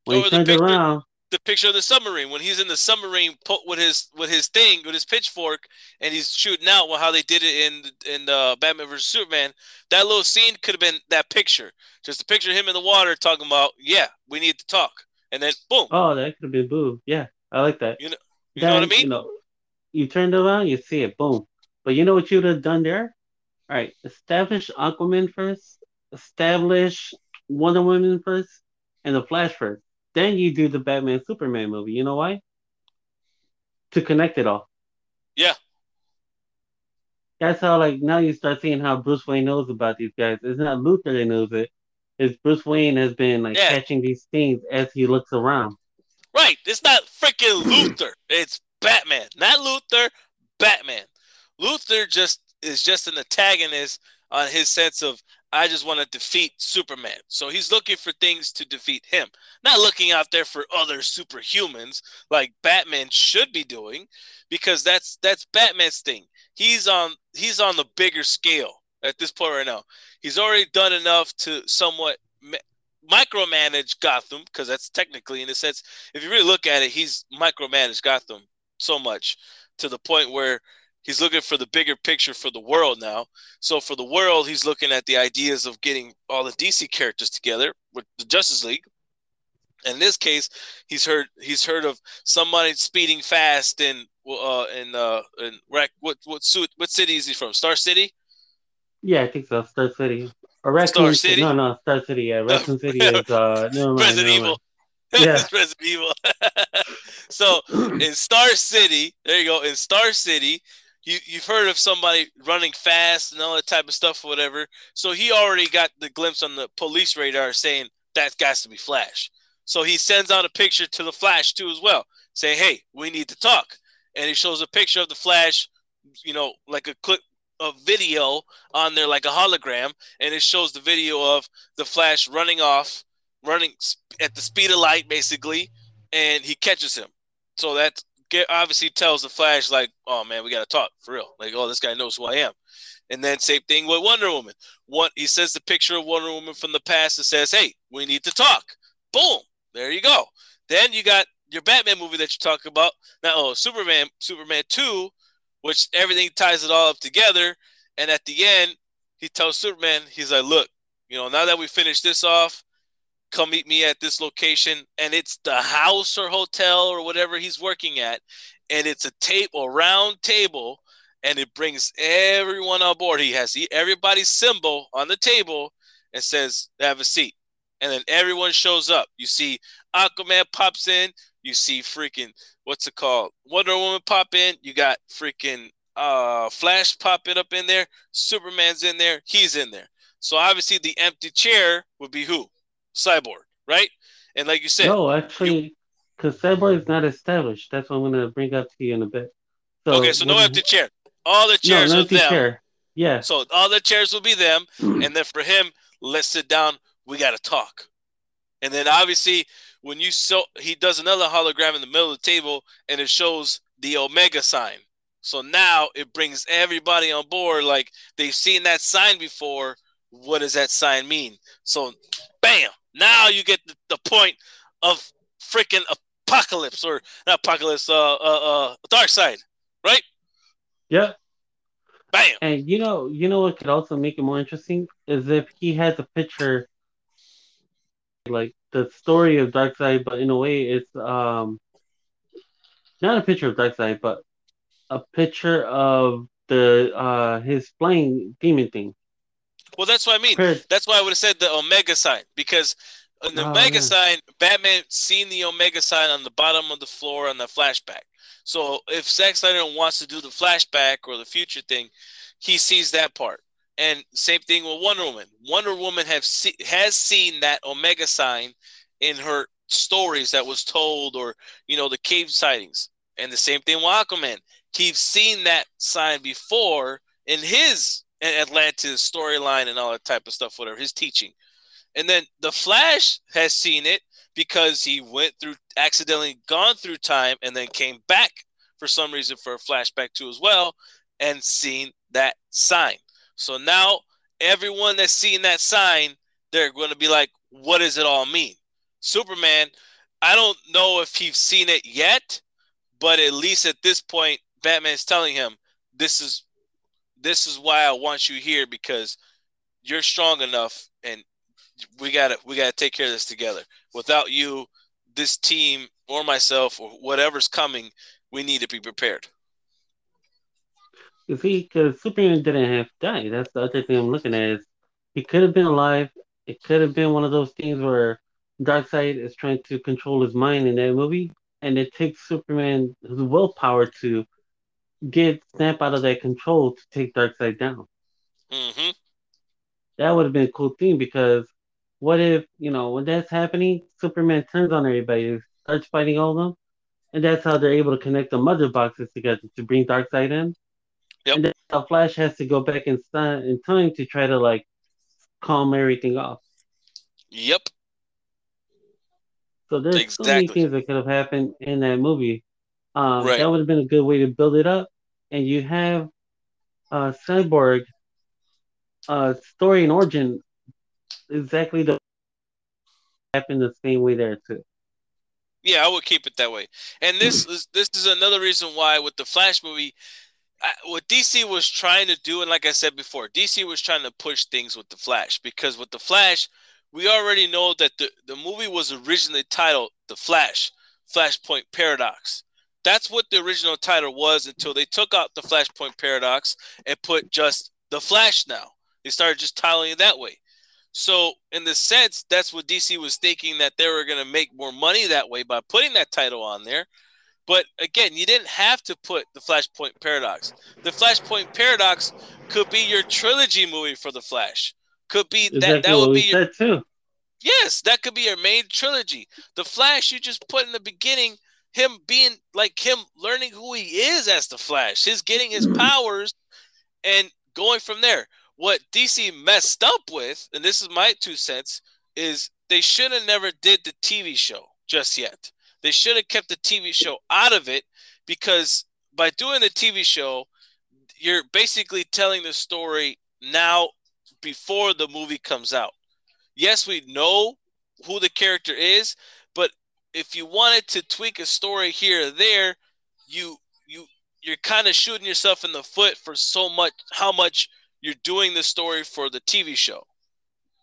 When Or he turns picture- around, the picture of the submarine when he's in the submarine po- with his with his thing with his pitchfork and he's shooting out. Well, how they did it in in uh, Batman vs Superman. That little scene could have been that picture, just a picture of him in the water talking about, yeah, we need to talk, and then boom, oh, that could have been Boo. Yeah, I like that. you know what I mean? You know, you turned around, you see it, boom. But you know what you'd have done there? All right, establish Aquaman first, establish Wonder Woman first, and the Flash first. Then you do the Batman Superman movie. You know why? To connect it all. Yeah. That's how, like, now you start seeing how Bruce Wayne knows about these guys. It's not Luthor that knows it. It's Bruce Wayne has been, like, Yeah. catching these things as he looks around. Right. It's not freaking Luthor. It's Batman. Not Luthor, Batman. Luthor just is just an antagonist on his sense of I just want to defeat Superman. So he's looking for things to defeat him. Not looking out there for other superhumans like Batman should be doing because that's that's Batman's thing. He's on he's on the bigger scale at this point right now. He's already done enough to somewhat ma- micromanage Gotham because that's technically in a sense if you really look at it, he's micromanaged Gotham so much to the point where he's looking for the bigger picture for the world now. So for the world, he's looking at the ideas of getting all the DC characters together with the Justice League. In this case, he's heard he's heard of somebody speeding fast in uh in uh in what what suit what city is he from? Star City? Yeah, I think so. Star City. Or Raccoon City? No, no, Star City. Yeah, Raccoon City is uh never mind. Resident never Evil. Yeah. Resident Evil. so in Star City, there you go. In Star City, you you've heard of somebody running fast and all that type of stuff, whatever. So he already got the glimpse on the police radar saying that got to be Flash. So he sends out a picture to the Flash too as well, saying, "Hey, we need to talk." And he shows a picture of the Flash, you know, like a clip of video on there, like a hologram, and it shows the video of the Flash running off, running at the speed of light, basically, and he catches him. So that obviously tells the Flash, like, oh man, we got to talk for real. Like, oh, this guy knows who I am. And then same thing with Wonder Woman. What he says the picture of Wonder Woman from the past and says, hey, we need to talk. Boom, there you go. Then you got your Batman movie that you talk about. Now, oh, Superman, Superman two, which everything ties it all up together. And at the end, he tells Superman, he's like, look, you know, now that we finish this off, come meet me at this location and it's the house or hotel or whatever he's working at and it's a table a round table and it brings everyone on board. He has everybody's symbol on the table and says have a seat. And then everyone shows up. You see aquaman pops in. You see freaking what's it called? Wonder woman pop in. You got freaking uh flash popping up in there. Superman's in there. He's in there. So obviously the empty chair would be who Cyborg, right? And like you said, no, actually, because Cyborg is not established. That's what I'm gonna bring up to you in a bit. So, okay, so no empty chair. All the chairs no are them. chair. Yeah. So all the chairs will be them, and then for him, let's sit down. We got to talk. And then obviously, when you so he does another hologram in the middle of the table, and it shows the Omega sign. So now it brings everybody on board. Like they've seen that sign before. What does that sign mean? So, bam! Now you get the, the point of freaking apocalypse or not apocalypse, uh, uh, uh, Darkseid, right? Yeah. Bam! And you know, you know what could also make it more interesting is if he has a picture, like the story of Darkseid, but in a way, it's um, not a picture of Darkseid, but a picture of the uh his flying demon thing. Well, that's what I mean. Compared- That's why I would have said the Omega sign because in the Oh, Omega yeah. sign, Batman seen the Omega sign on the bottom of the floor on the flashback. So if Zack Snyder wants to do the flashback or the future thing, he sees that part. And same thing with Wonder Woman. Wonder Woman have see, has seen that Omega sign in her stories that was told, or you know the cave sightings. And the same thing with Aquaman. he's seen that sign before in his Atlantis storyline and all that type of stuff, whatever his teaching. And then the Flash has seen it because he went through accidentally gone through time and then came back for some reason for a flashback too as well and seen that sign. So now everyone that's seen that sign, they're going to be like, what does it all mean? Superman, I don't know if he's seen it yet, but at least at this point, Batman's telling him, this is this is why I want you here because you're strong enough and we gotta we gotta take care of this together. Without you, this team or myself or whatever's coming, we need to be prepared. You see, because Superman didn't have to die. That's the other thing I'm looking at is he could have been alive. It could have been one of those things where Darkseid is trying to control his mind in that movie, and it takes Superman his willpower to get Snap out of that control to take Darkseid down. Mm-hmm. That would have been a cool thing because what if, you know, when that's happening, Superman turns on everybody, starts fighting all of them, and that's how they're able to connect the mother boxes together to bring Darkseid in. Yep. And then the Flash has to go back in, in time to try to like calm everything off. Yep. So there's Exactly. so many things that could have happened in that movie. Um, Right. That would have been a good way to build it up. And you have uh, Cyborg uh, story and origin exactly the happened the same way there too. Yeah, I would keep it that way. And this is this is another reason why with the Flash movie, I, what DC was trying to do, and like I said before, DC was trying to push things with the Flash because with the Flash, we already know that the the movie was originally titled The Flash, Flashpoint Paradox. That's what the original title was until they took out the Flashpoint Paradox and put just The Flash now. They started just titling it that way. So, in the sense, that's what DC was thinking that they were going to make more money that way by putting that title on there. But again, you didn't have to put the Flashpoint Paradox. The Flashpoint Paradox could be your trilogy movie for the Flash. Could be Exactly that that would be your, too. yes, that could be your main trilogy. The Flash you just put in the beginning him being like him learning who he is as the Flash, his getting his mm-hmm. powers and going from there. What DC messed up with, and this is my two cents, is they should have never did the TV show just yet. They should have kept the TV show out of it because by doing the TV show, you're basically telling the story now before the movie comes out. Yes, we know who the character is, if you wanted to tweak a story here or there, you you you're kind of shooting yourself in the foot for so much how much you're doing the story for the TV show.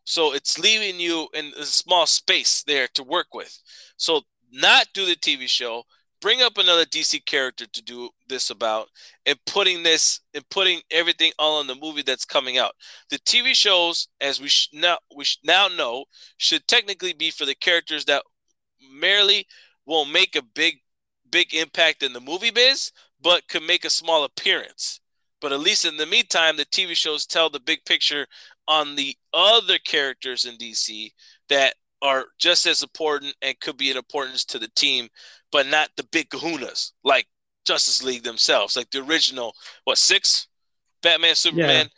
So it's leaving you in a small space there to work with. So not do the TV show, bring up another DC character to do this about, and putting this and putting everything all in the movie that's coming out. The TV shows, as we sh- now we sh- now know, should technically be for the characters that merely won't make a big big impact in the movie biz, but could make a small appearance. But at least in the meantime, the TV shows tell the big picture on the other characters in DC that are just as important and could be an importance to the team, but not the big kahunas like Justice League themselves, like the original, what, six? Batman, Superman,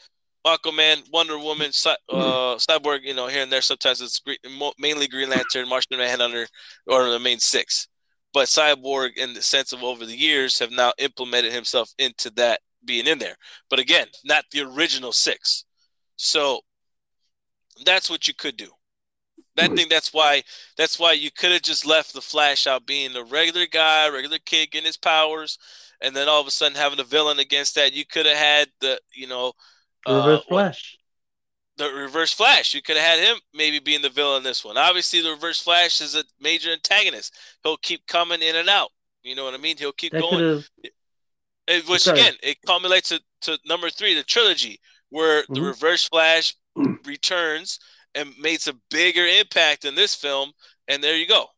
Aquaman, Wonder Woman, Cy- uh, Cyborg, you know, here and there. Sometimes it's green, mainly Green Lantern, Martian Manhunter, or the main six. But Cyborg, in the sense of over the years, have now implemented himself into that being in there. But again, not the original six. So that's what you could do. That thing. That's why. That's why you could have just left the Flash out being a regular guy, regular kid getting his powers, and then all of a sudden having a villain against that. You could have had the, you know, uh, Reverse what- Flash. the Reverse Flash. You could have had him maybe being the villain in this one. Obviously, the Reverse Flash is a major antagonist. He'll keep coming in and out. You know what I mean? He'll keep That going. It- which Sorry. again, it culminates to, to number three, the trilogy, where the Mhm. Reverse Flash returns and makes a bigger impact in this film. And there you go.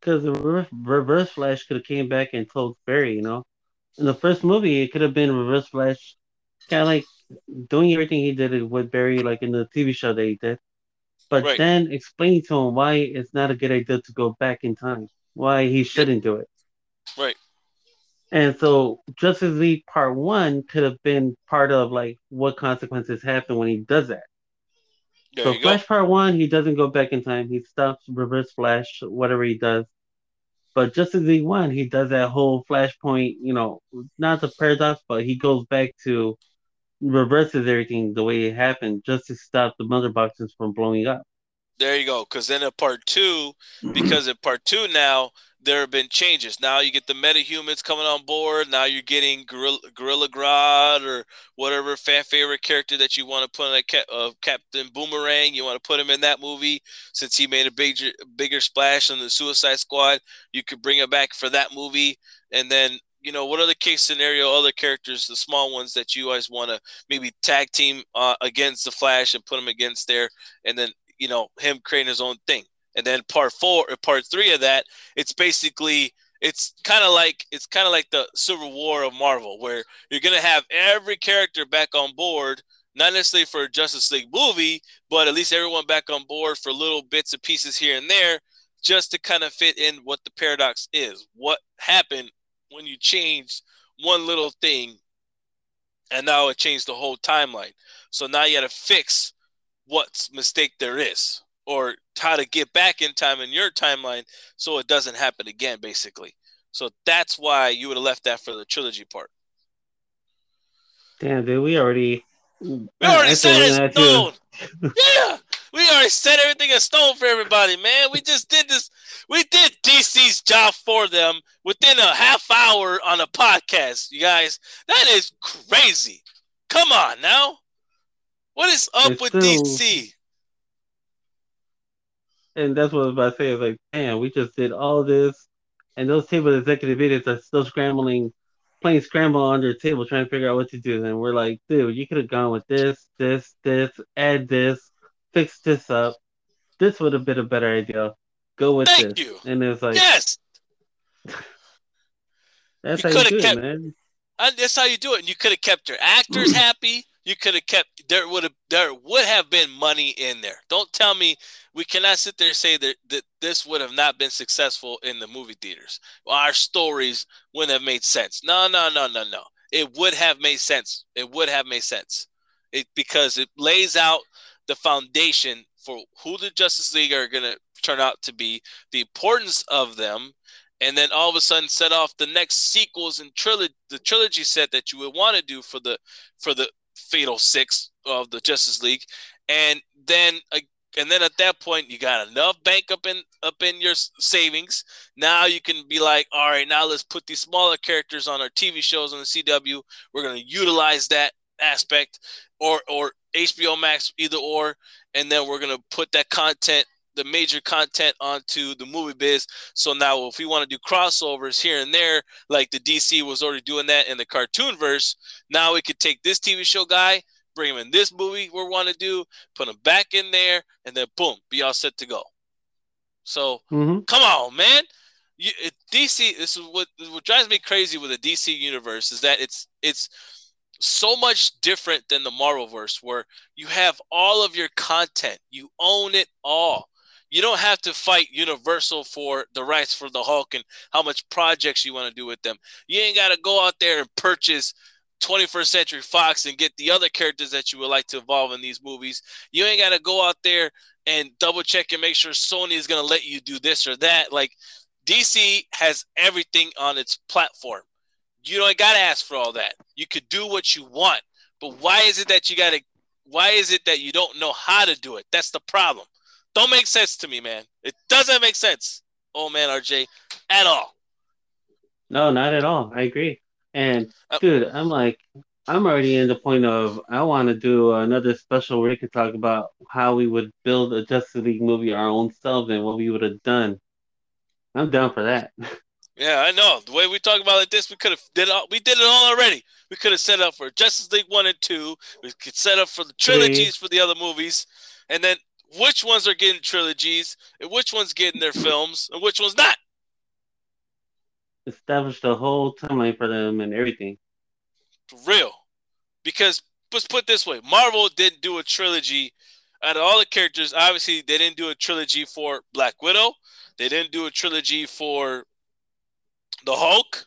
because the reverse, reverse Flash could have came back and told Barry, you know. In the first movie, it could have been Reverse Flash, kind of like doing everything he did with Barry, like in the TV show that he did, but Right. then explaining to him why it's not a good idea to go back in time, why he shouldn't do it. Right. And so Justice League Part One could have been part of like what consequences happen when he does that. There so Flash go. Part One, he doesn't go back in time. He stops Reverse Flash, whatever he does. But Justice League One, he does that whole Flashpoint, you know, not the paradox, but he goes back to reverses everything the way it happened just to stop the mother boxes from blowing up. There you go. Because then in part two, because in part two now there have been changes. Now you get the metahumans coming on board. Now you're getting Gorilla, Gorilla Grodd or whatever fan favorite character that you want to put in a uh, Captain Boomerang. You want to put him in that movie since he made a bigger bigger splash in the Suicide Squad. You could bring him back for that movie, and then you know, what other case scenario, other characters, the small ones that you guys want to maybe tag team uh, against the Flash and put them against there, and then you know him creating his own thing. And then part four or part three of that, it's basically it's kind of like it's kind of like the Civil War of Marvel, where you're gonna have every character back on board, not necessarily for a Justice League movie, but at least everyone back on board for little bits and pieces here and there, just to kind of fit in what the paradox is. What happened when you change one little thing, and now it changed the whole timeline. So now you got to fix what mistake there is or how to get back in time in your timeline so it doesn't happen again basically. So that's why you would have left that for the trilogy part. Damn dude we already we already set it in stone. Yeah we already set everything in stone for everybody man. We just did this we did dc's job for them within a half hour on a podcast you guys that is crazy come on now what is up it's with still, DC? And that's what I was about to say. It's like, damn, we just did all this, and those table executive editors are still scrambling, playing scramble under the table, trying to figure out what to do. And we're like, dude, you could have gone with this, this, this, add this, fix this up. This would have been a better idea. Go with Thank this. You. And it's like, yes. that's you how you do kept, it, man. That's how you do it. And you could have kept your actors happy you could have kept there would have there would have been money in there. Don't tell me we cannot sit there and say that, that this would have not been successful in the movie theaters. Our stories wouldn't have made sense. No, no, no, no, no. It would have made sense. It would have made sense. It because it lays out the foundation for who the Justice League are going to turn out to be, the importance of them, and then all of a sudden set off the next sequels and trilogy the trilogy set that you would want to do for the for the Fatal Six of the Justice League, and then uh, and then at that point you got enough bank up in up in your savings. Now you can be like, all right, now let's put these smaller characters on our TV shows on the CW. We're gonna utilize that aspect, or or HBO Max, either or, and then we're gonna put that content the major content onto the movie biz. So now, if we want to do crossovers here and there, like the DC was already doing that in the cartoon verse, now we could take this TV show guy, bring him in this movie we want to do, put him back in there, and then boom, be all set to go. So mm-hmm. come on, man. You, DC. This is what what drives me crazy with the DC universe is that it's it's so much different than the Marvelverse, where you have all of your content, you own it all you don't have to fight Universal for the rights for the Hulk and how much projects you want to do with them. You ain't got to go out there and purchase 21st Century Fox and get the other characters that you would like to evolve in these movies. You ain't got to go out there and double check and make sure Sony is going to let you do this or that. Like DC has everything on its platform. You don't got to ask for all that. You could do what you want. But why is it that you got to why is it that you don't know how to do it? That's the problem. Don't make sense to me, man. It doesn't make sense. Oh man, RJ, at all. No, not at all. I agree. And uh, dude, I'm like, I'm already in the point of I want to do another special where we could talk about how we would build a Justice League movie our own selves and what we would have done. I'm down for that. Yeah, I know. The way we talk about it, this we could have did all, we did it all already. We could have set up for Justice League one and two. We could set up for the trilogies for the other movies, and then which ones are getting trilogies and which ones getting their films and which ones not. Establish the whole timeline for them and everything. For real. Because let's put this way Marvel didn't do a trilogy. Out of all the characters, obviously, they didn't do a trilogy for Black Widow. They didn't do a trilogy for the Hulk.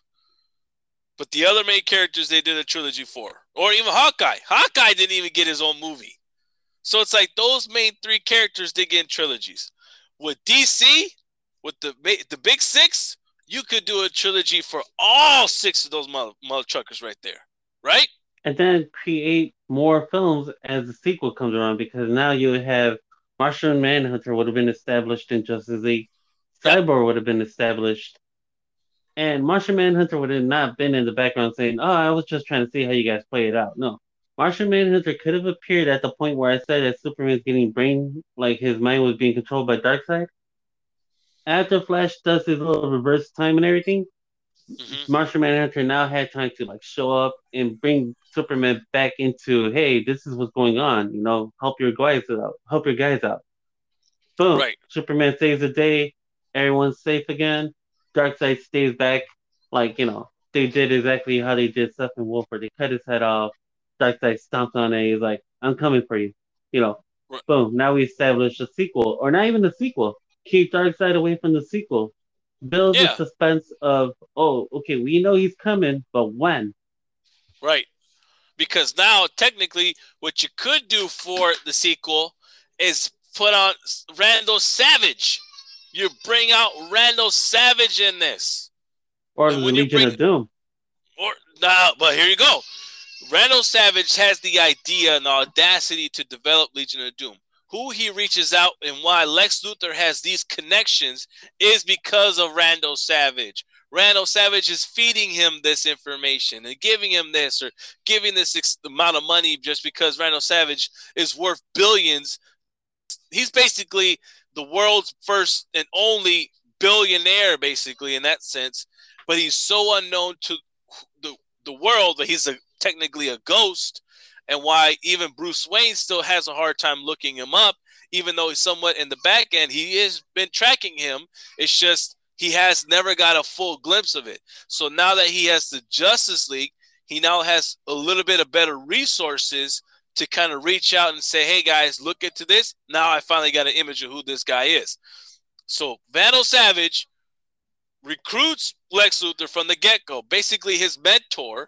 But the other main characters they did a trilogy for, or even Hawkeye. Hawkeye didn't even get his own movie. So it's like those main three characters they get in trilogies. With DC, with the the big six, you could do a trilogy for all six of those mother, mother truckers right there, right? And then create more films as the sequel comes around because now you have Martian Manhunter would have been established in Justice League, Cyborg would have been established, and Martian Manhunter would have not been in the background saying, "Oh, I was just trying to see how you guys play it out." No, Martian Manhunter could have appeared at the point where I said that Superman's getting brain, like his mind was being controlled by Darkseid. After Flash does his little reverse time and everything, mm-hmm. Martian Manhunter now had time to like show up and bring Superman back into, hey, this is what's going on. You know, help your guys out. Help your guys out. Boom. Right. Superman saves the day. Everyone's safe again. Darkseid stays back. Like you know, they did exactly how they did Steppenwolf, where they cut his head off. Darkseid stomps on it. He's like, "I'm coming for you." You know. Right. Boom. Now we establish a sequel, or not even the sequel. Keep Darkseid away from the sequel. Build yeah. the suspense of, oh, okay, we know he's coming, but when? Right because now technically what you could do for the sequel is put on Vandal Savage. You bring out Vandal Savage in this. Or the Legion bring, of Doom. Or now, but here you go. Vandal Savage has the idea and the audacity to develop Legion of Doom. Who he reaches out and why Lex Luthor has these connections is because of Vandal Savage. Vandal Savage is feeding him this information and giving him this or giving this ex- amount of money just because Vandal Savage is worth billions. He's basically the world's first and only billionaire, basically, in that sense. But he's so unknown to the, the world that he's a, technically a ghost, and why even Bruce Wayne still has a hard time looking him up, even though he's somewhat in the back end. He has been tracking him. It's just he has never got a full glimpse of it. So now that he has the Justice League, he now has a little bit of better resources to kind of reach out and say, hey guys, look into this. Now I finally got an image of who this guy is. So Vandal Savage recruits Lex Luthor from the get go, basically his mentor.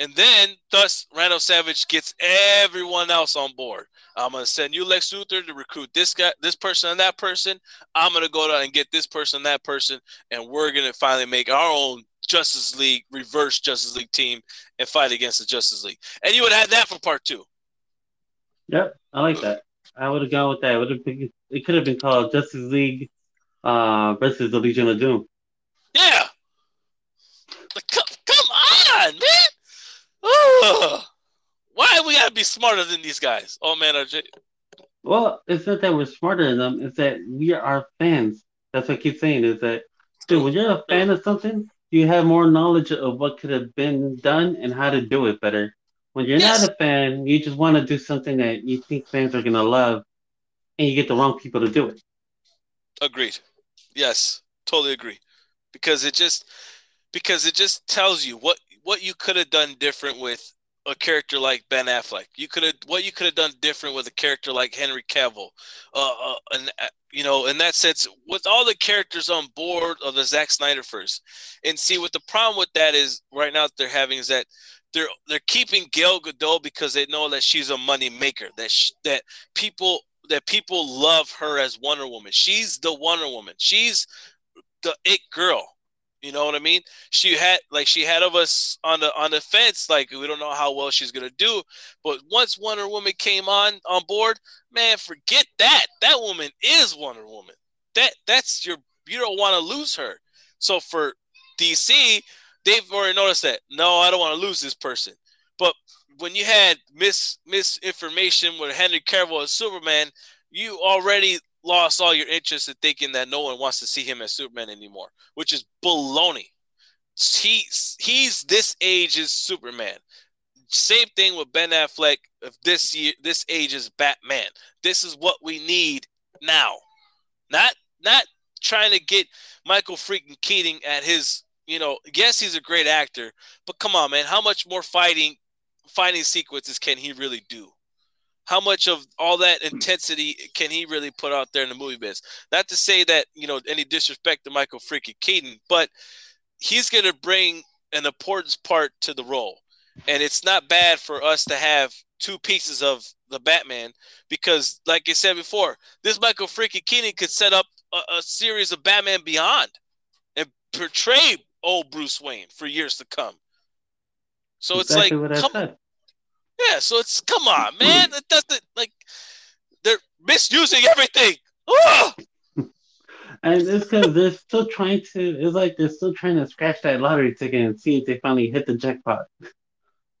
And then, thus, Vandal Savage gets everyone else on board. I'm gonna send you Lex Luthor to recruit this guy, this person, and that person. I'm gonna go down and get this person, that person, and we're gonna finally make our own Justice League, reverse Justice League team, and fight against the Justice League. And you would have had that for part two. Yep, I like that. I would have gone with that. It would have been, it could have been called Justice League uh, versus the Legion of Doom. Yeah. Like, come, come on, man. Ugh. Why we gotta be smarter than these guys? Oh man, RJ. Well, it's not that we're smarter than them. It's that we are fans. That's what I keep saying. Is that dude, when you're a fan of something, you have more knowledge of what could have been done and how to do it better. When you're yes. not a fan, you just want to do something that you think fans are gonna love, and you get the wrong people to do it. Agreed. Yes, totally agree. Because it just because it just tells you what what you could have done different with a character like Ben Affleck. You could have what you could have done different with a character like Henry Cavill. Uh, uh, and uh, you know, in that sense, with all the characters on board of the Zack Snyder first, and see what the problem with that is right now they're having is that they're they're keeping Gal Gadot because they know that she's a money maker. That that people that people love her as Wonder Woman. She's the Wonder Woman. She's the it girl. You know what I mean? She had like she had of us on the on the fence, like we don't know how well she's gonna do. But once Wonder Woman came on on board, man, forget that. That woman is Wonder Woman. That that's your you don't want to lose her. So for DC, they've already noticed that. No, I don't want to lose this person. But when you had mis misinformation with Henry Cavill as Superman, you already lost all your interest in thinking that no one wants to see him as Superman anymore, which is baloney. He's he's this age is Superman. Same thing with Ben Affleck. Of this year, this age is Batman. This is what we need now. Not not trying to get Michael freaking Keaton at his. You know, yes, he's a great actor, but come on, man, how much more fighting fighting sequences can he really do? How much of all that intensity can he really put out there in the movie biz? Not to say that you know any disrespect to Michael freaking Keaton, but he's gonna bring an important part to the role. And it's not bad for us to have two pieces of the Batman because, like I said before, this Michael freaking Keaton could set up a, a series of Batman Beyond and portray old Bruce Wayne for years to come. So exactly it's like, come, yeah. So it's come on, man. It doesn't like they're misusing everything. and it's because they're still trying to. It's like they're still trying to scratch that lottery ticket and see if they finally hit the jackpot.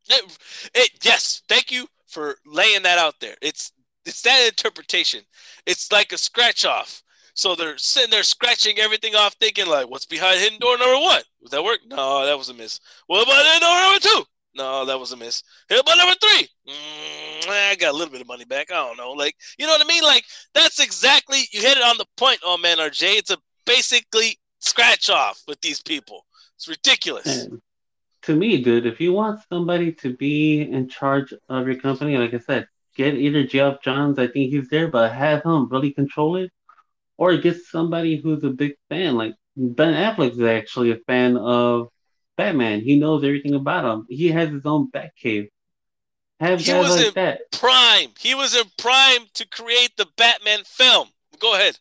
It, it, yes, thank you for laying that out there. It's it's that interpretation. It's like a scratch off. So they're sitting there scratching everything off, thinking like, "What's behind hidden door number one? Does that work? No, that was a miss. What about hidden door number two? No, that was a miss. About number three. Mm, I got a little bit of money back. I don't know. Like, you know what I mean? Like, that's exactly you hit it on the point. Oh man, RJ, it's a basically scratch off with these people. It's ridiculous. To me, dude, if you want somebody to be in charge of your company, like I said, get either Geoff Johns. I think he's there, but have him really control it, or get somebody who's a big fan. Like Ben Affleck is actually a fan of Batman. He knows everything about him. He has his own Batcave. Have he guys like that. Prime. He was in prime to create the Batman film. Go ahead.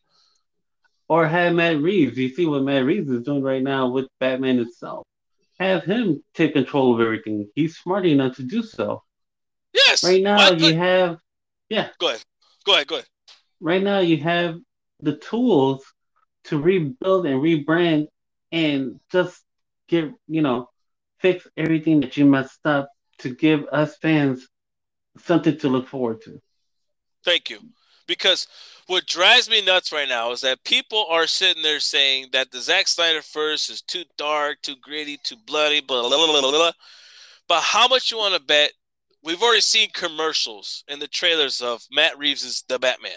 Or have Matt Reeves. You see what Matt Reeves is doing right now with Batman itself. Have him take control of everything. He's smart enough to do so. Yes. Right now you have yeah. Go ahead. Go ahead. Go ahead. Right now you have the tools to rebuild and rebrand and just get you know fix everything that you messed up to give us fans something to look forward to. Thank you. Because what drives me nuts right now is that people are sitting there saying that the Zack Snyder first is too dark, too gritty, too bloody, blah, blah, blah, blah, blah. But how much you want to bet? We've already seen commercials and the trailers of Matt Reeves' The Batman.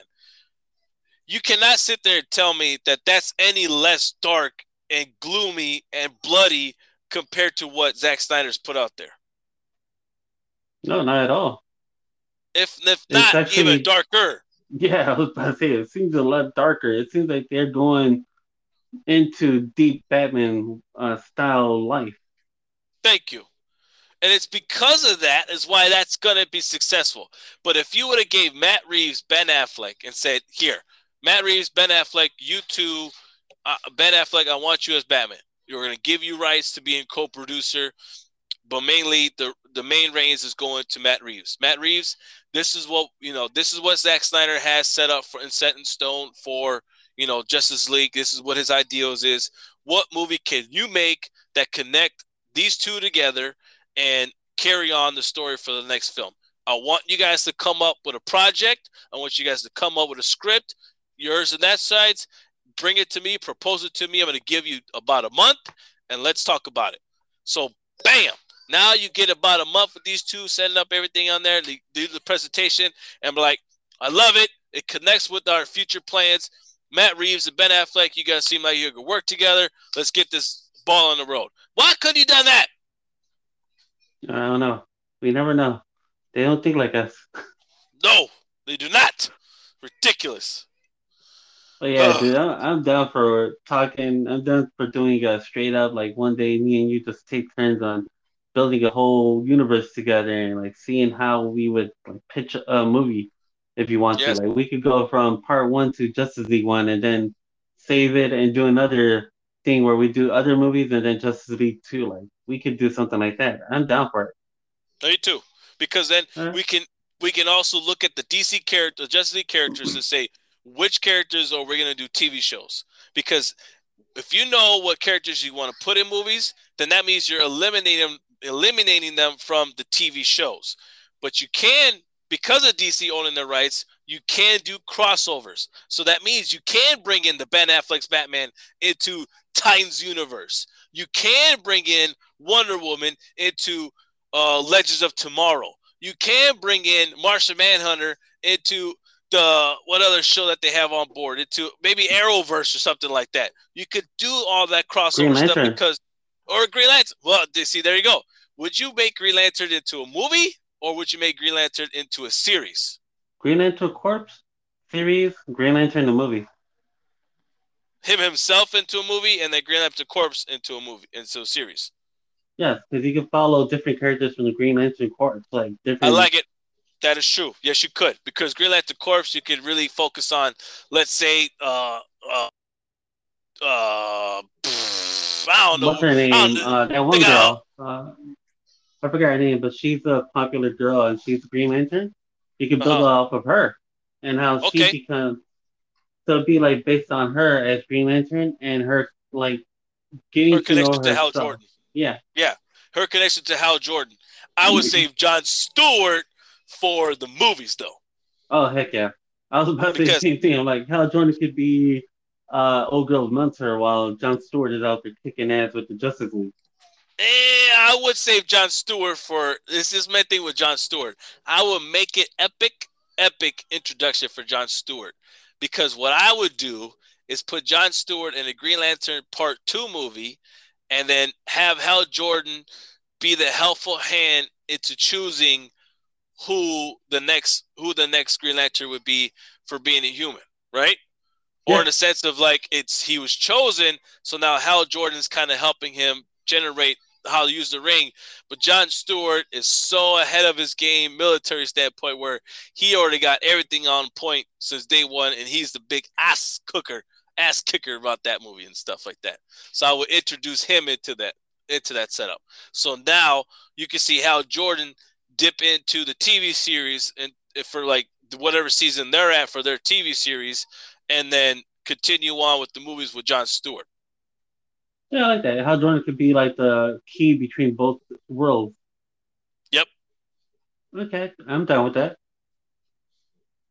You cannot sit there and tell me that that's any less dark and gloomy and bloody compared to what Zack Snyder's put out there. No, not at all. If if not actually, even darker. Yeah, I was about to say it seems a lot darker. It seems like they're going into deep Batman uh, style life. Thank you. And it's because of that is why that's going to be successful. But if you would have gave Matt Reeves Ben Affleck and said, "Here, Matt Reeves, Ben Affleck, you two uh, Ben Affleck, I want you as Batman. You're going to give you rights to being co-producer, but mainly the the main reins is going to Matt Reeves. Matt Reeves, this is what you know. This is what Zack Snyder has set up for and set in stone for you know Justice League. This is what his ideals is. What movie can you make that connect these two together and carry on the story for the next film? I want you guys to come up with a project. I want you guys to come up with a script, yours and that side's, bring it to me, propose it to me. I'm going to give you about a month and let's talk about it. So, bam. Now you get about a month with these two, setting up everything on there, do the presentation, and be like, I love it. It connects with our future plans. Matt Reeves and Ben Affleck, you guys seem like you could work together. Let's get this ball on the road. Why couldn't you done that? I don't know. We never know. They don't think like us. No, they do not. Ridiculous. But yeah, Ugh. dude, I'm, I'm down for talking. I'm down for doing a straight up like one day me and you just take turns on building a whole universe together and like seeing how we would like pitch a movie if you want yes. to. Like we could go from part one to Justice League one and then save it and do another thing where we do other movies and then Justice League two. Like we could do something like that. I'm down for it. Me too, because then we can we can also look at the DC character, Justice League characters, and say which characters are we going to do TV shows? Because if you know what characters you want to put in movies, then that means you're eliminating eliminating them from the TV shows. But you can, because of DC owning the rights, you can do crossovers. So that means you can bring in the Ben Affleck's Batman into Titans universe. You can bring in Wonder Woman into uh, Legends of Tomorrow. You can bring in Martian Manhunter into the what other show that they have on board into maybe Arrowverse or something like that. You could do all that crossover stuff because or Green Lantern. Well, see, there you go. Would you make Green Lantern into a movie or would you make Green Lantern into a series? Green Lantern Corps series, Green Lantern the movie. Him himself into a movie and then Green Lantern Corps into a movie into a series. Yes, because you can follow different characters from the Green Lantern Corps, like different. I like it. That is true. Yes, you could because Green Lantern Corps, you could really focus on, let's say, uh, uh, uh, I don't know. What's her name? Uh, that one girl. Uh, I forgot her name, but she's a popular girl and she's a Green Lantern. You can build uh-huh. off of her and how okay. she becomes. So it'd be like based on her as Green Lantern and her like getting her connection to, to Hal stuff. Jordan. Yeah, yeah, her connection to Hal Jordan. I would save John Stewart for the movies, though. Oh heck yeah! I was about to because, say the same thing. I'm like, Hal Jordan could be uh, old girl Munter while John Stewart is out there kicking ass with the Justice League. Eh, I would save John Stewart for this is my thing with John Stewart. I would make it epic, epic introduction for John Stewart. Because what I would do is put John Stewart in a Green Lantern Part Two movie, and then have Hal Jordan be the helpful hand into choosing who the next who the next Green Lantern would be for being a human, right? Yeah. Or in the sense of like it's he was chosen, so now Hal Jordan's kind of helping him generate how to use the ring. But John Stewart is so ahead of his game, military standpoint, where he already got everything on point since day one, and he's the big ass cooker, ass kicker about that movie and stuff like that. So I would introduce him into that into that setup. So now you can see how Jordan dip into the TV series and for like whatever season they're at for their TV series, and then continue on with the movies with John Stewart. Yeah, I like that. Hal Jordan could be like the key between both worlds. Yep. Okay, I'm down with that.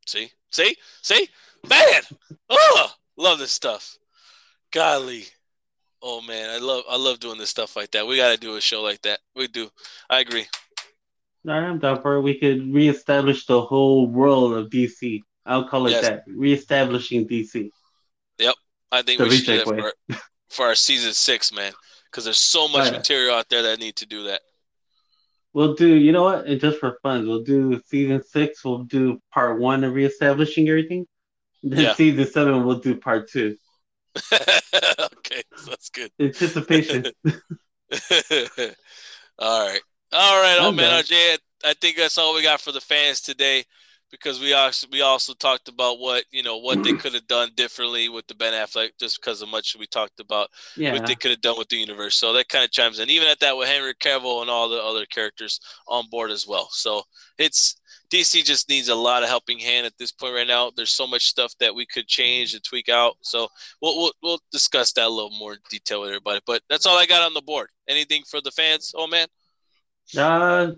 See, see, see, man. oh, love this stuff. Golly. Oh man, I love I love doing this stuff like that. We got to do a show like that. We do. I agree. I'm down for it. We could reestablish the whole world of DC. I'll call it yes. that. Reestablishing DC. Yep, I think the we should do that for, for our season six, man, because there's so much right. material out there that need to do that. We'll do, you know what? And just for fun, we'll do season six. We'll do part one of reestablishing everything. Then yeah. season seven, we'll do part two. okay, that's good. Anticipation. all right, all right, oh man, RJ. I think that's all we got for the fans today because we also we also talked about what you know what they could have done differently with the Ben Affleck just because of much we talked about yeah. what they could have done with the universe. So that kind of chimes in. Even at that with Henry Cavill and all the other characters on board as well. So it's DC just needs a lot of helping hand at this point right now. There's so much stuff that we could change and tweak out. So we'll we'll, we'll discuss that a little more in detail with everybody. But that's all I got on the board. Anything for the fans? Oh man. Uh,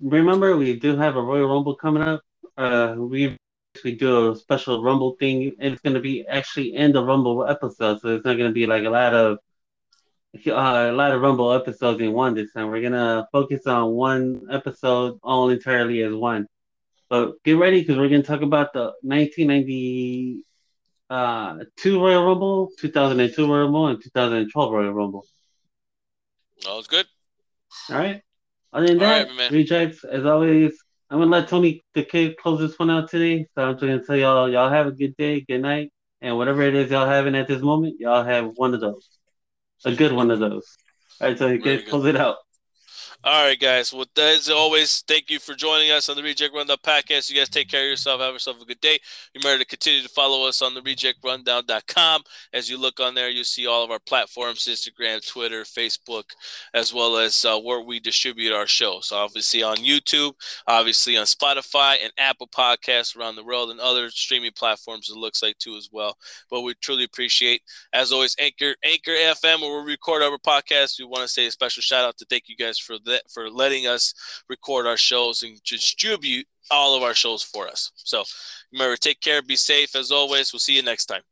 remember we do have a Royal Rumble coming up uh, we we do a special Rumble thing. And it's going to be actually in the Rumble episode, so it's not going to be like a lot of uh, a lot of Rumble episodes in one this time. We're gonna focus on one episode all entirely as one. But get ready because we're gonna talk about the 1992 uh, Royal Rumble, 2002 Royal Rumble, and 2012 Royal Rumble. That was good. All right. Other than that, right, rejects as always. I'm gonna let Tony the kid close this one out today. So I'm just gonna tell y'all, y'all have a good day, good night, and whatever it is y'all having at this moment, y'all have one of those, a good one of those. All right, Tony, kid, close it out. All right, guys. Well, as always, thank you for joining us on the Reject Rundown podcast. You guys take care of yourself. Have yourself a good day. Remember to continue to follow us on the rejectrundown.com. As you look on there, you'll see all of our platforms Instagram, Twitter, Facebook, as well as uh, where we distribute our show. So, obviously on YouTube, obviously on Spotify and Apple Podcasts around the world, and other streaming platforms, it looks like too as well. But we truly appreciate, as always, Anchor, Anchor FM, where we record our podcast. We want to say a special shout out to thank you guys for that for letting us record our shows and distribute all of our shows for us. So remember, take care, be safe as always. We'll see you next time.